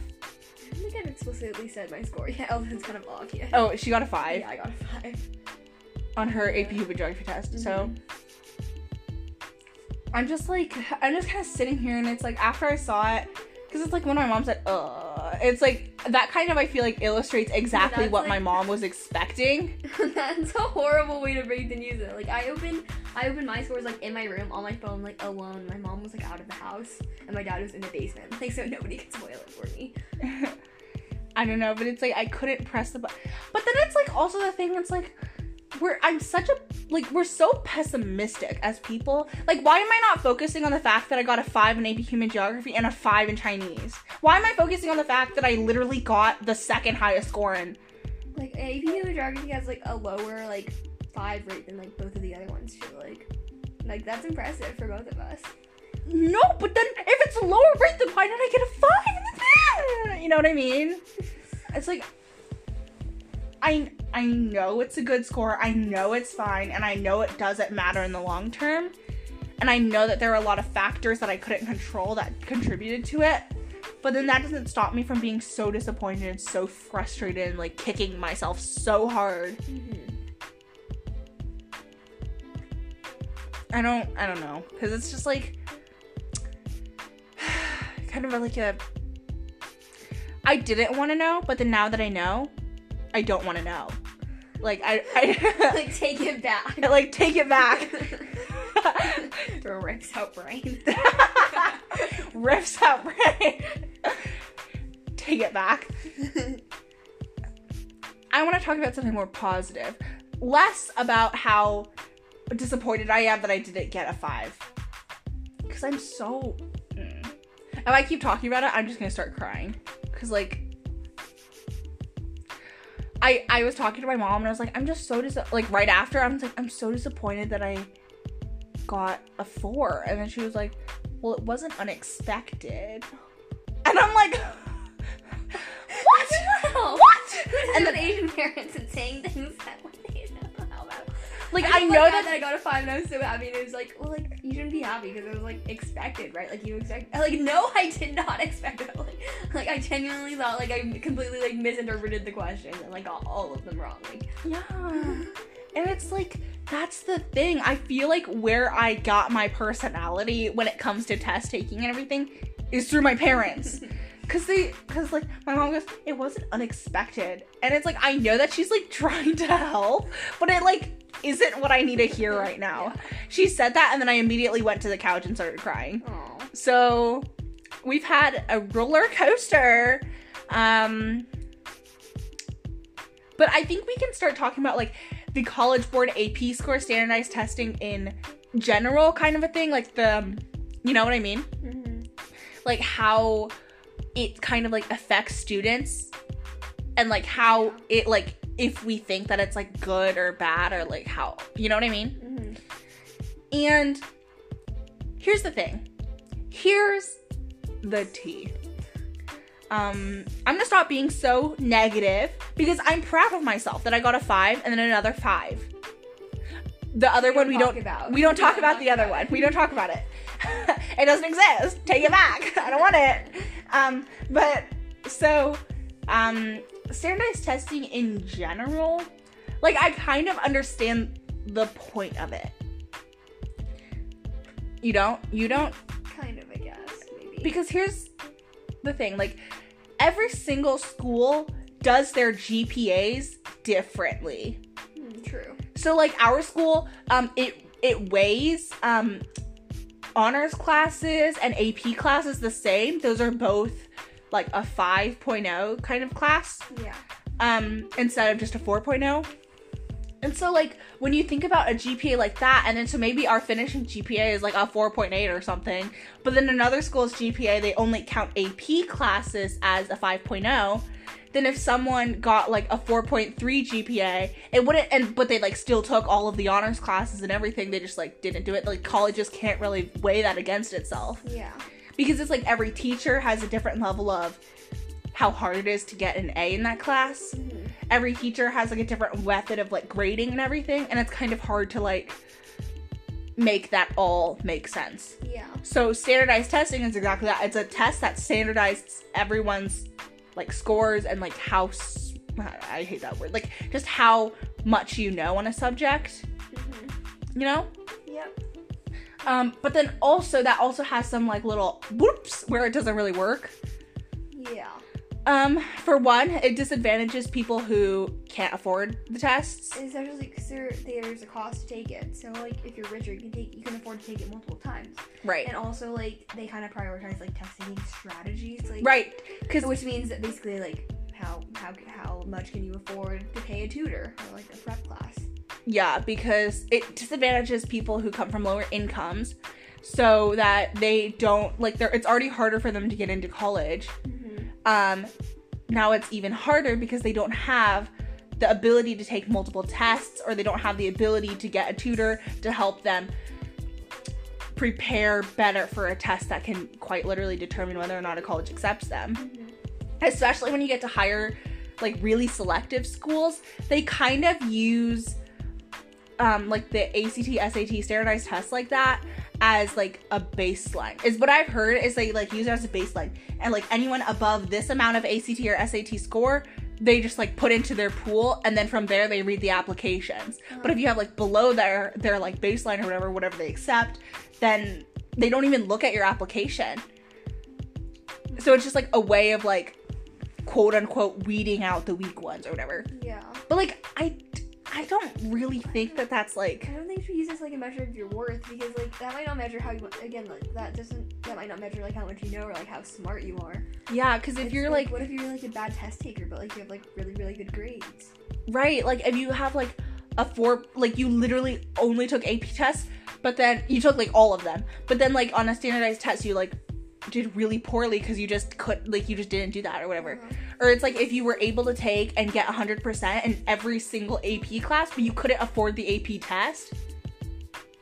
I don't think I've explicitly said my score yet. Although it's kind of off yet. Oh, she got a five yeah, I got a five. on her AP Human Geography test. So Mhm. I'm just like, I'm just kind of sitting here, and it's like after I saw it, because it's like when my mom said, "Uh," it's like that kind of I feel like illustrates exactly what my mom was expecting. that's a horrible way to break the news. Though. Like I opened, I opened my scores like in my room on my phone, like alone. My mom was like out of the house, and my dad was in the basement. Like so nobody could spoil it for me. I don't know, but it's like I couldn't press the button. But then it's like also the thing. It's like we're I'm such a like we're so pessimistic as people. Like why am I not focusing on the fact that I got a five in AP Human Geography and a five in Chinese? Why am I focusing on the fact that I literally got the second highest score in? Like AP Human Geography has like a lower like five rate than like both of the other ones too. Like, like that's impressive for both of us. No, but then if it's a lower rate, then why did I get a five? You know what I mean? It's like I I know it's a good score. I know it's fine, and I know it doesn't matter in the long term. And I know that there are a lot of factors that I couldn't control that contributed to it. But then that doesn't stop me from being so disappointed and so frustrated and like kicking myself so hard. I don't I don't know because it's just like kind of like a I didn't want to know, but then now that I know, I don't want to know. Like I I like take it back. like take it back. Throw rips out brain. Rips out brain. take it back. I want to talk about something more positive. Less about how disappointed I am that I didn't get a five. Because I'm so. Mm. If I keep talking about it, I'm just gonna start crying. Because, like. I, I was talking to my mom and I was like, I'm just so dis like right after I'm like, I'm so disappointed that I got a four. And then she was like, Well, it wasn't unexpected. And I'm like, What? what? And then- Asian parents and saying things that when Like I, I know that I got a five and I was so happy and it was like, well, like you shouldn't be happy because it was like expected, right? Like you expect, like no, I did not expect it. Like, like I genuinely thought like I completely like misinterpreted the questions and like got all of them wrong. Like Yeah. And it's like, that's the thing. I feel like where I got my personality when it comes to test taking and everything is through my parents. Cause they, cause like my mom goes, it wasn't unexpected, and it's like I know that she's like trying to help, but it like isn't what I need to hear right now. She said that, and then I immediately went to the couch and started crying. oh, So we've had a roller coaster. Um but I think we can start talking about like the college board AP score standardized testing in general kind of a thing like the you know what I mean? Like how it kind of like affects students and like how it like if we think that it's like good or bad or like how you know what I mean? And here's the thing. Here's the tea. Um, I'm gonna stop being so negative because I'm proud of myself that I got a five and then another five. The other one we don't about. we don't talk about the other one. We don't talk about it. it doesn't exist. Take it back. I don't want it. Um, but so um standardized testing in general, like I kind of understand the point of it. You don't? You don't? kind of, I guess maybe. Because here's the thing, like every single school does their GPAs differently. Hmm, true. So like our school, um, it it weighs um honors classes and AP classes the same. Those are both like a 5.0 kind of class Yeah. um instead of just a 4.0. And so like when you think about a GPA like that and then so maybe our finishing GPA is like a 4.8 or something, but then another school's GPA they only count AP classes as a 5.0, then if someone got like a 4.3 GPA, it wouldn't and but they like still took all of the honors classes and everything, they just like didn't do it. Like colleges can't really weigh that against itself Yeah. because it's like every teacher has a different level of how hard it is to get an A in that class. Mm-hmm. Every teacher has like a different method of like grading and everything, and it's kind of hard to like make that all make sense. Yeah. So standardized testing is exactly that. It's a test that standardizes everyone's like scores and like how I hate that word. Like just how much you know on a subject, you know? Yep. Um, but then also that also has some like little whoops where it doesn't really work. Yeah. Um, for one, it disadvantages people who can't afford the tests. Especially because there, there's a cost to take it. So like, if you're richer, you can take, you can afford to take it multiple times. Right. And also like, they kind of prioritize like testing strategies. Like, Right. Because Which means that basically like, how how how much can you afford to pay a tutor or like a prep class? yeah, because it disadvantages people who come from lower incomes, so that they don't like they're. It's already harder for them to get into college. Um, now it's even harder because they don't have the ability to take multiple tests or they don't have the ability to get a tutor to help them prepare better for a test that can quite literally determine whether or not a college accepts them. Mhm. Especially when you get to higher, like really selective schools, they kind of use um, like the ACT, SAT standardized tests like that as like a baseline. Is what I've heard is they like use it as a baseline, and like anyone above this amount of ACT or SAT score, they just like put into their pool, and then from there they read the applications. But if you have like below their their like baseline or whatever, whatever they accept, then they don't even look at your application. So it's just like a way of like quote unquote weeding out the weak ones or whatever. Yeah. But like I I don't really think that that's like I don't think you should use this like a measure of your worth because like that might not measure how you again like that doesn't that might not measure like how much you know or like how smart you are. yeah, cuz if It's you're like what if you're like a bad test taker but like you have like really really good grades. right, like if you have like a four like you literally only took AP tests, but then you took like all of them. But then like on a standardized test you like did really poorly cuz you just could like you just didn't do that or whatever. Uh-huh. Or it's like if you were able to take and get 100% in every single AP class, but you couldn't afford the AP test,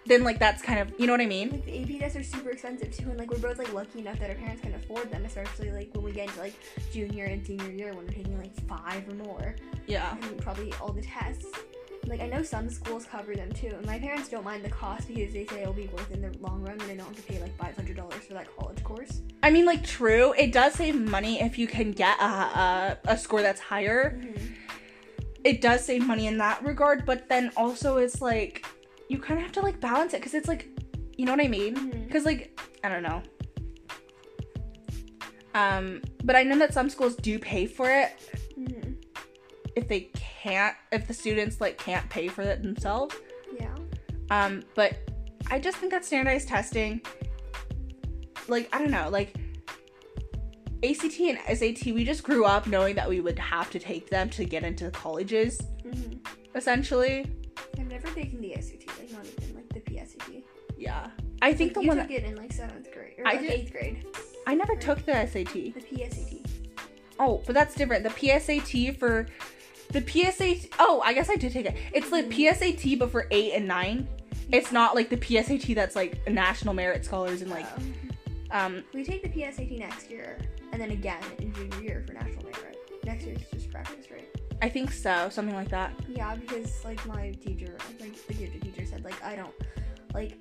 then like that's kind of, you know what I mean? Like the AP tests are super expensive too, and like we're both like lucky enough that our parents can afford them, especially like when we get into like junior and senior year when we're taking like five or more, Yeah. and probably all the tests. Like I know some schools cover them too, and my parents don't mind the cost because they say it'll be worth it in the long run, and they don't have to pay like five hundred dollars for that college course. I mean, like, true, it does save money if you can get a, a, a score that's higher. It does save money in that regard, but then also it's like, you kind of have to like balance it because it's like, you know what I mean? Because, like, I don't know. Um, but I know that some schools do pay for it. If they can't, if the students like can't pay for it themselves. Yeah. Um, but I just think that standardized testing, like, I don't know, like ACT and SAT, we just grew up knowing that we would have to take them to get into colleges, hmm essentially. I've never taken the SAT, like not even like the PSAT. Yeah. I think Like, the you one took that it in like seventh grade or I like did- eighth grade. I never took the SAT. The PSAT. Oh, but that's different. The PSAT for the PSAT. Oh, I guess I did take it. It's the PSAT, but for eight and nine. It's not like the PSAT that's like national merit scholars and like Um, we take the PSAT next year, and then again in junior year for national merit. Next year's just practice, right? I think so, something like that. Yeah, because like my teacher, like the gifted teacher said, like I don't, like,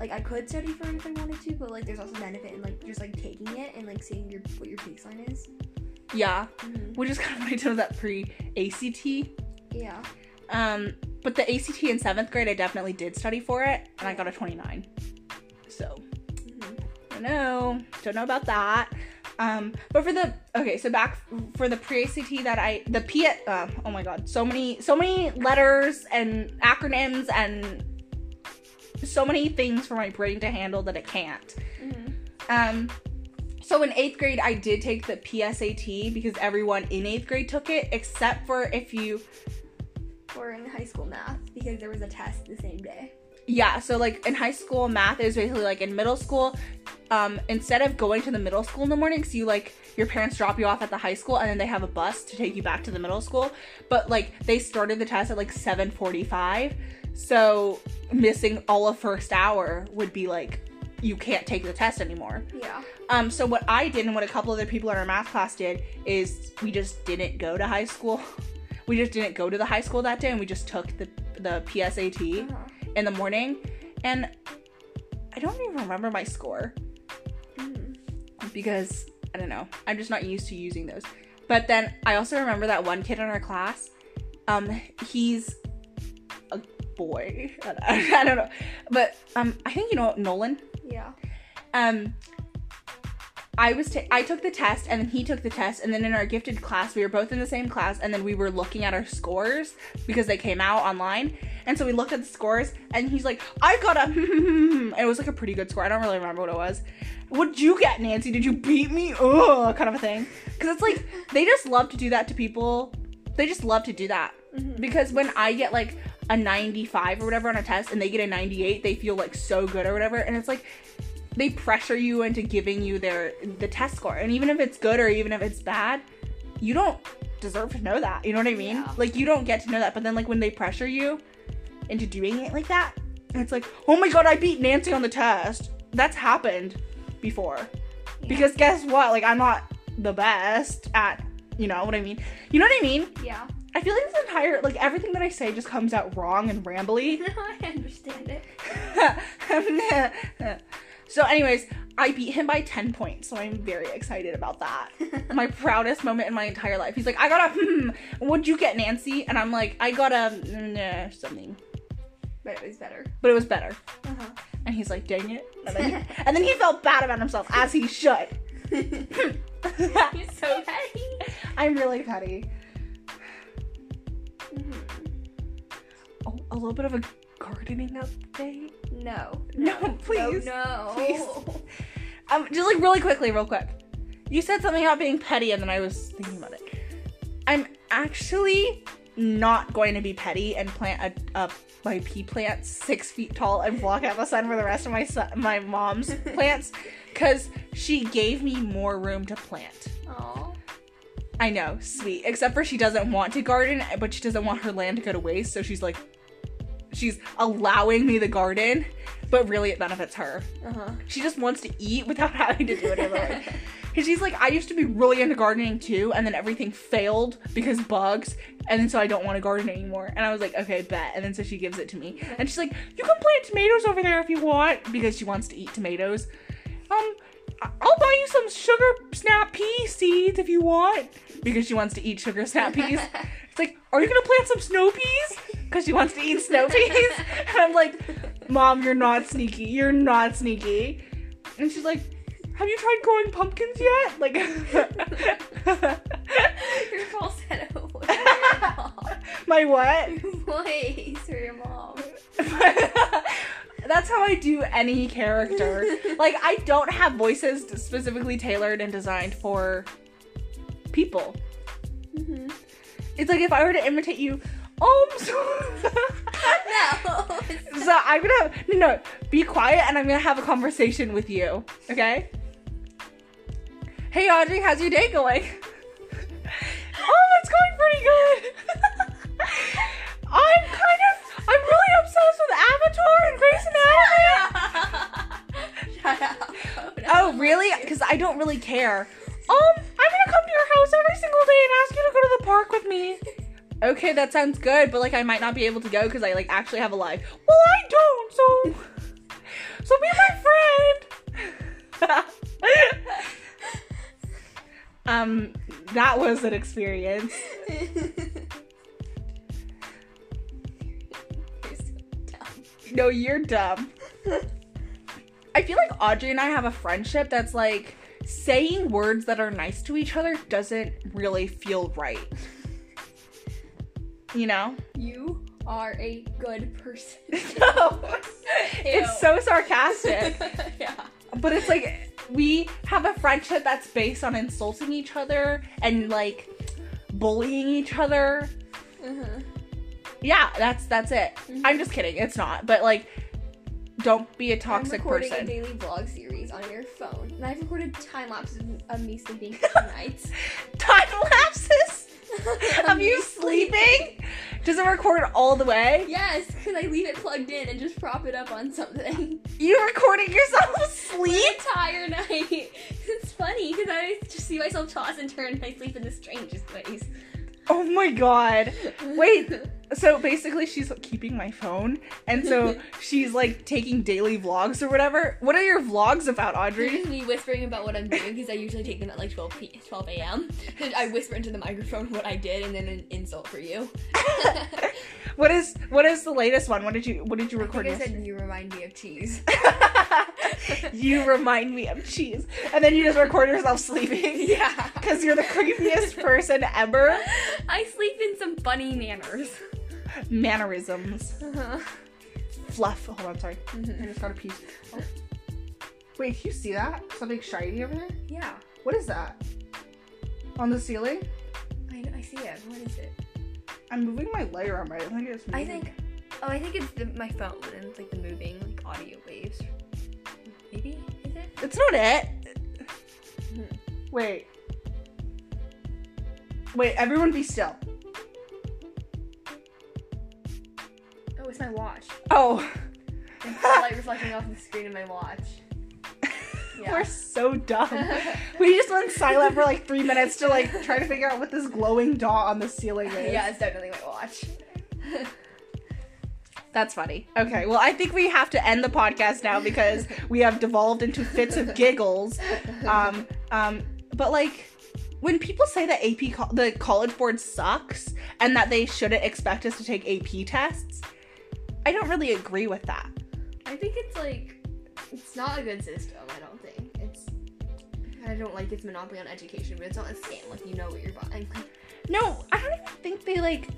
like I could study for it if I wanted to, but like there's also benefit in like just like taking it and like seeing your what your baseline is. Yeah, Mm-hmm. which is kind of funny to know that pre ACT. Yeah. Um, but the ACT in seventh grade, I definitely did study for it, and I got a 29. So hmm I don't know, don't know about that. Um, but for the okay, so back for the pre ACT that I the P uh, oh my god, so many so many letters and acronyms and so many things for my brain to handle that it can't. hmm Um, so in eighth grade, I did take the PSAT because everyone in eighth grade took it, except for if you were in high school math because there was a test the same day. yeah so like in high school math is basically like in middle school um instead of going to the middle school in the mornings you like your parents drop you off at the high school and then they have a bus to take you back to the middle school but like they started the test at like 7:45 so missing all of first hour would be like you can't take the test anymore Yeah. um so what i did and what a couple other people in our math class did is we just didn't go to high school we just didn't go to the high school that day and we just took the the psat Uh-huh. in the morning and I don't even remember my score Mhm. because I don't know. I'm just not used to using those. But then I also remember that one kid in our class. Um, he's a boy. I don't know, but um, I think you know Nolan. Um, I was ta- I took the test and then he took the test and then in our gifted class we were both in the same class and then we were looking at our scores because they came out online. And so we looked at the scores and he's like I got a and it was like a pretty good score. I don't really remember what it was. What'd you get Nancy? Did you beat me? Oh kind of a thing. Because it's like they just love to do that to people. They just love to do that. Mhm. because when I get like a 95 or whatever on a test and they get a 98 they feel like so good or whatever. And it's like they pressure you into giving you their the test score and even if it's good or even if it's bad you don't deserve to know that. You know what I mean? Yeah. Like you don't get to know that, but then like when they pressure you into doing it like that, it's like, oh my god, I beat Nancy on the test. That's happened before. Yeah. Because guess what? Like I'm not the best at, you know what I mean? You know what I mean? Yeah. I feel like this entire like everything that I say just comes out wrong and rambly. I understand it. so, anyways, I beat him by 10 points, so I'm very excited about that. my proudest moment in my entire life. He's like, I got a, hmm, what'd you get, Nancy? And I'm like, I got a, nah, something. But it was better. But it was better. Uh-huh. And he's like, dang it. And then he, and then he felt bad about himself, as he should. You're so petty. I'm really petty. Mhm. Oh, a little bit of a gardening update. No. No, please. No. no. Please. Um, just like really quickly, real quick. You said something about being petty, and then I was thinking about it. I'm actually not going to be petty and plant a, a my pea plant six feet tall and block out the sun for the rest of my son, my mom's plants, because she gave me more room to plant. Aw. I know, sweet. Except for she doesn't want to garden, but she doesn't want her land to go to waste, so she's like, she's allowing me the garden, but really it benefits her. Uh-huh. She just wants to eat without having to do it every. Because she's like, I used to be really into gardening too, and then everything failed because bugs, and then so I don't want to garden anymore. And I was like, okay, bet. And then so she gives it to me, and she's like, you can plant tomatoes over there if you want, because she wants to eat tomatoes. Um, I'll buy you some sugar snap pea seeds if you want, because she wants to eat sugar snap peas. It's like, are you gonna plant some snow peas? Because she wants to eat snow peas. And I'm like, Mom, you're not sneaky. You're not sneaky. And she's like, Have you tried growing pumpkins yet? Like, Your falsetto. mom. my what? Your voice for your mom. That's how I do any character. Like, I don't have voices specifically tailored and designed for people. Mm-hmm. It's like if I were to imitate you, um, so, No. so I'm gonna no, no, be quiet and I'm gonna have a conversation with you. Okay? Hey Audrey, how's your day going? oh, it's going pretty good. I'm kind of I'm really obsessed with Avatar and Grey's Anatomy. Shut up. Oh, really? Because I don't really care. Um, I'm gonna come to your house every single day and ask you to go to the park with me. Okay, that sounds good, but like I might not be able to go because I like actually have a life. Well, I don't, so so be my friend. um, that was an experience. You're so dumb. No, you're dumb. I feel like Audrey and I have a friendship that's like saying words that are nice to each other doesn't really feel right. You know? You are a good person. No. It's so sarcastic. yeah. But it's like we have a friendship that's based on insulting each other and like bullying each other. Uh-huh. Yeah, that's that's it. Mhm. I'm just kidding. It's not. But like don't be a toxic person. I'm recording person. a daily vlog series on your phone, and I've recorded time lapses of me sleeping for nights. Time lapses of you sleeping? Does it record all the way? Yes, because I leave it plugged in and just prop it up on something. You recording yourself the asleep? entire night. It's funny because I just see myself toss and turn and I sleep in the strangest ways. Oh my god. Wait. So basically she's keeping my phone and so she's like taking daily vlogs or whatever. What are your vlogs about, Audrey? Just me whispering about what I'm doing because I usually take them at like 12 p- 12 a.m. I whisper into the microphone what I did and then an insult for you. what is what is the latest one? What did you what did you I record? think I said you remind me of cheese. you remind me of cheese. And then you just record yourself sleeping. Yeah. Because you're the creepiest person ever. I sleep in some funny manners. Mannerisms. Uh-huh. Fluff. Hold on, sorry. I Mhm. just got a piece. Oh. Wait, do you see that? Something shiny over there? Yeah. What is that? On the ceiling? I, I see it. What is it? I'm moving my light around, but I think it's moving. I think. Oh, I think it's the, my phone and it's like the moving like audio waves. Maybe is it? It's not it. Mhm. Wait. Wait, everyone be still. It's my watch. Oh, light reflecting off the screen of my watch. Yeah. we're so dumb. we just went silent for like three minutes to like try to figure out what this glowing dot on the ceiling is. yeah, it's definitely my watch. That's funny. Okay, well, I think we have to end the podcast now because we have devolved into fits of giggles. Um, um, but like, when people say that AP, co- the college board sucks, and that they shouldn't expect us to take AP tests, I don't really agree with that. I think it's like it's not a good system. I don't think it's. I don't like its monopoly on education, but it's not a scam. Like you know what you're buying. No, I don't even think they like.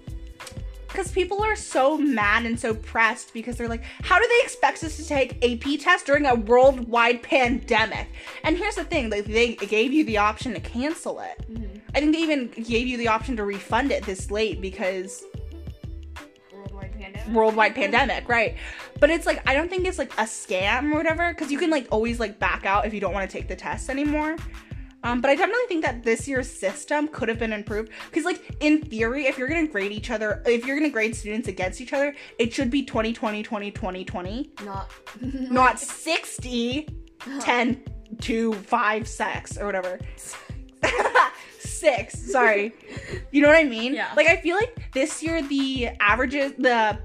Because people are so mad and so pressed because they're like, how do they expect us to take AP tests during a worldwide pandemic? And here's the thing, like they gave you the option to cancel it. Mm-hmm. I think they even gave you the option to refund it this late because Worldwide pandemic. right? But it's like I don't think it's like a scam or whatever because you can like always like back out if you don't want to take the test anymore. Um, but I definitely think that this year's system could have been improved because, like, in theory, if you're gonna grade each other, if you're gonna grade students against each other, it should be 20, 20, 20, 20, 20, Not. not 60, 10, 2, 5, 6, or whatever. Six, sorry. You know what I mean? Yeah. Like I feel like this year the averages the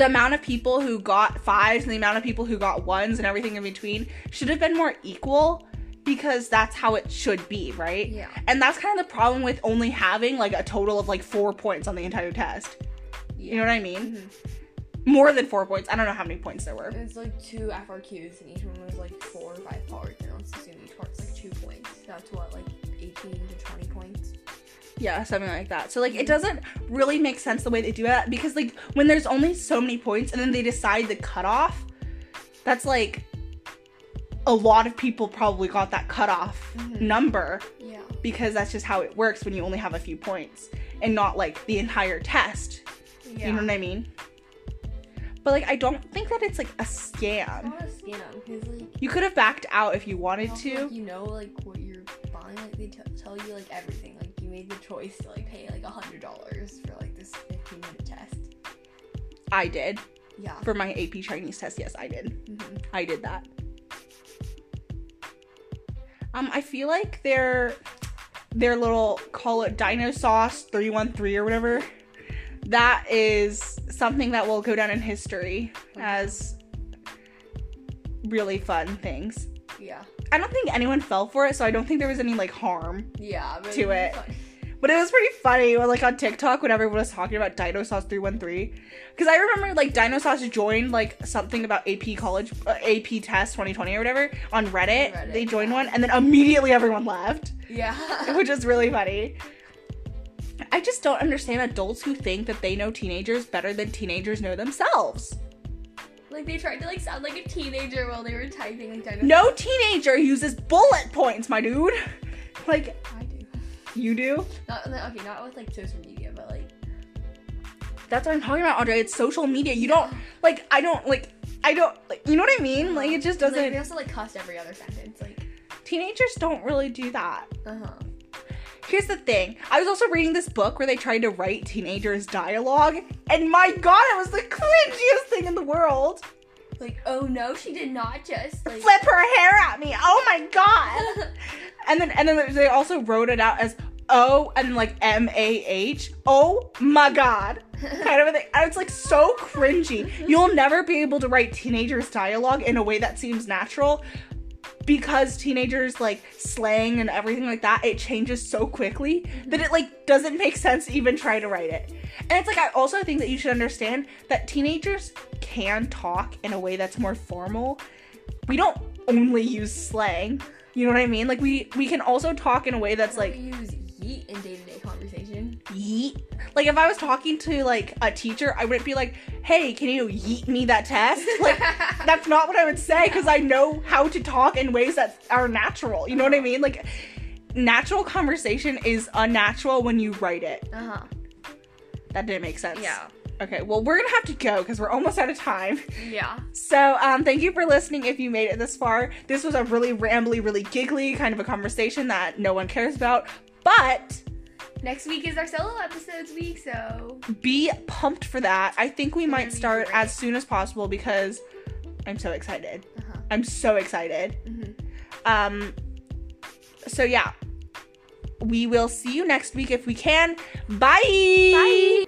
the amount of people who got fives and the amount of people who got ones and everything in between should have been more equal because that's how it should be, right? Yeah. And that's kind of the problem with only having like a total of like four points on the entire test. You know what I mean? Mhm. More than four points. I don't know how many points there were. It's like two FRQs, and each one was like four or five parts. And let's assume each part's like two points. That's what, like 18 to 20 points. Yeah, something like that. So like it doesn't really make sense the way they do it because like when there's only so many points and then they decide the cutoff, that's like a lot of people probably got that cutoff Mhm. number Yeah. because that's just how it works when you only have a few points and not like the entire test. Yeah. You know what I mean? But like I don't think that it's like a it's scam. not a scam, like, You could have backed out if you wanted also, to. like, you know, like what you're buying. Like they t- tell you like everything. Like made the choice to like pay like a hundred dollars for like this 15 minute test. I did. Yeah. For my AP Chinese test, yes, I did. hmm I did that. Um, I feel like their their little call it Dino Sauce 313 or whatever. That is something that will go down in history as really fun things. I don't think anyone fell for it, so I don't think there was any like harm. Yeah. But To it. fun. But it was pretty funny when like on TikTok when everyone was talking about Dino Sauce 313. Because I remember like Dino Sauce joined like something about AP college uh, AP test 2020 or whatever on Reddit. Reddit, They joined yeah. one and then immediately everyone left, Yeah. which is really funny. I just don't understand adults who think that they know teenagers better than teenagers know themselves. Like they tried to like sound like a teenager while they were typing like. No teenager uses bullet points, my dude. Like I do. you do. Not okay, not with like social media, but like That's what I'm talking about, Andre. It's social media. You don't like. I don't like. I don't. Like, you know what I mean? Like it just Like, doesn't. they also like cuss every other sentence. Like, teenagers don't really do that. uh huh. Here's the thing. I was also reading this book where they tried to write teenagers dialogue, and my god, it was the cringiest thing in the world. Like, oh no, she did not just like. Flip her hair at me. Oh my god. And then and then they also wrote it out as O and like M A H. Oh my god. Kind of a thing. And it's like so cringy. You'll never be able to write teenagers dialogue in a way that seems natural because teenagers like slang and everything like that it changes so quickly that it like doesn't make sense to even try to write it. And it's like i also think that you should understand that teenagers can talk in a way that's more formal. We don't only use slang you know what i mean? Like we we can also talk in a way that's like yeet in day to day conversation. yeet like if i was talking to like a teacher i wouldn't be like hey can you yeet me that test like that's not what I would say because I know how to talk in ways that are natural. You know what I mean? Like, natural conversation is unnatural when you write it. Uh huh. That didn't make sense. Yeah. Okay, well, we're gonna have to go because we're almost out of time. Yeah. So, um, thank you for listening if you made it this far. This was a really rambly, really giggly kind of a conversation that no one cares about, but Next week is our solo episodes week, so Be pumped for that. I think we might start as soon as possible because I'm so excited. uh-huh. I'm so excited. Mhm. Um so yeah. We will see you next week if we can. Bye. bye.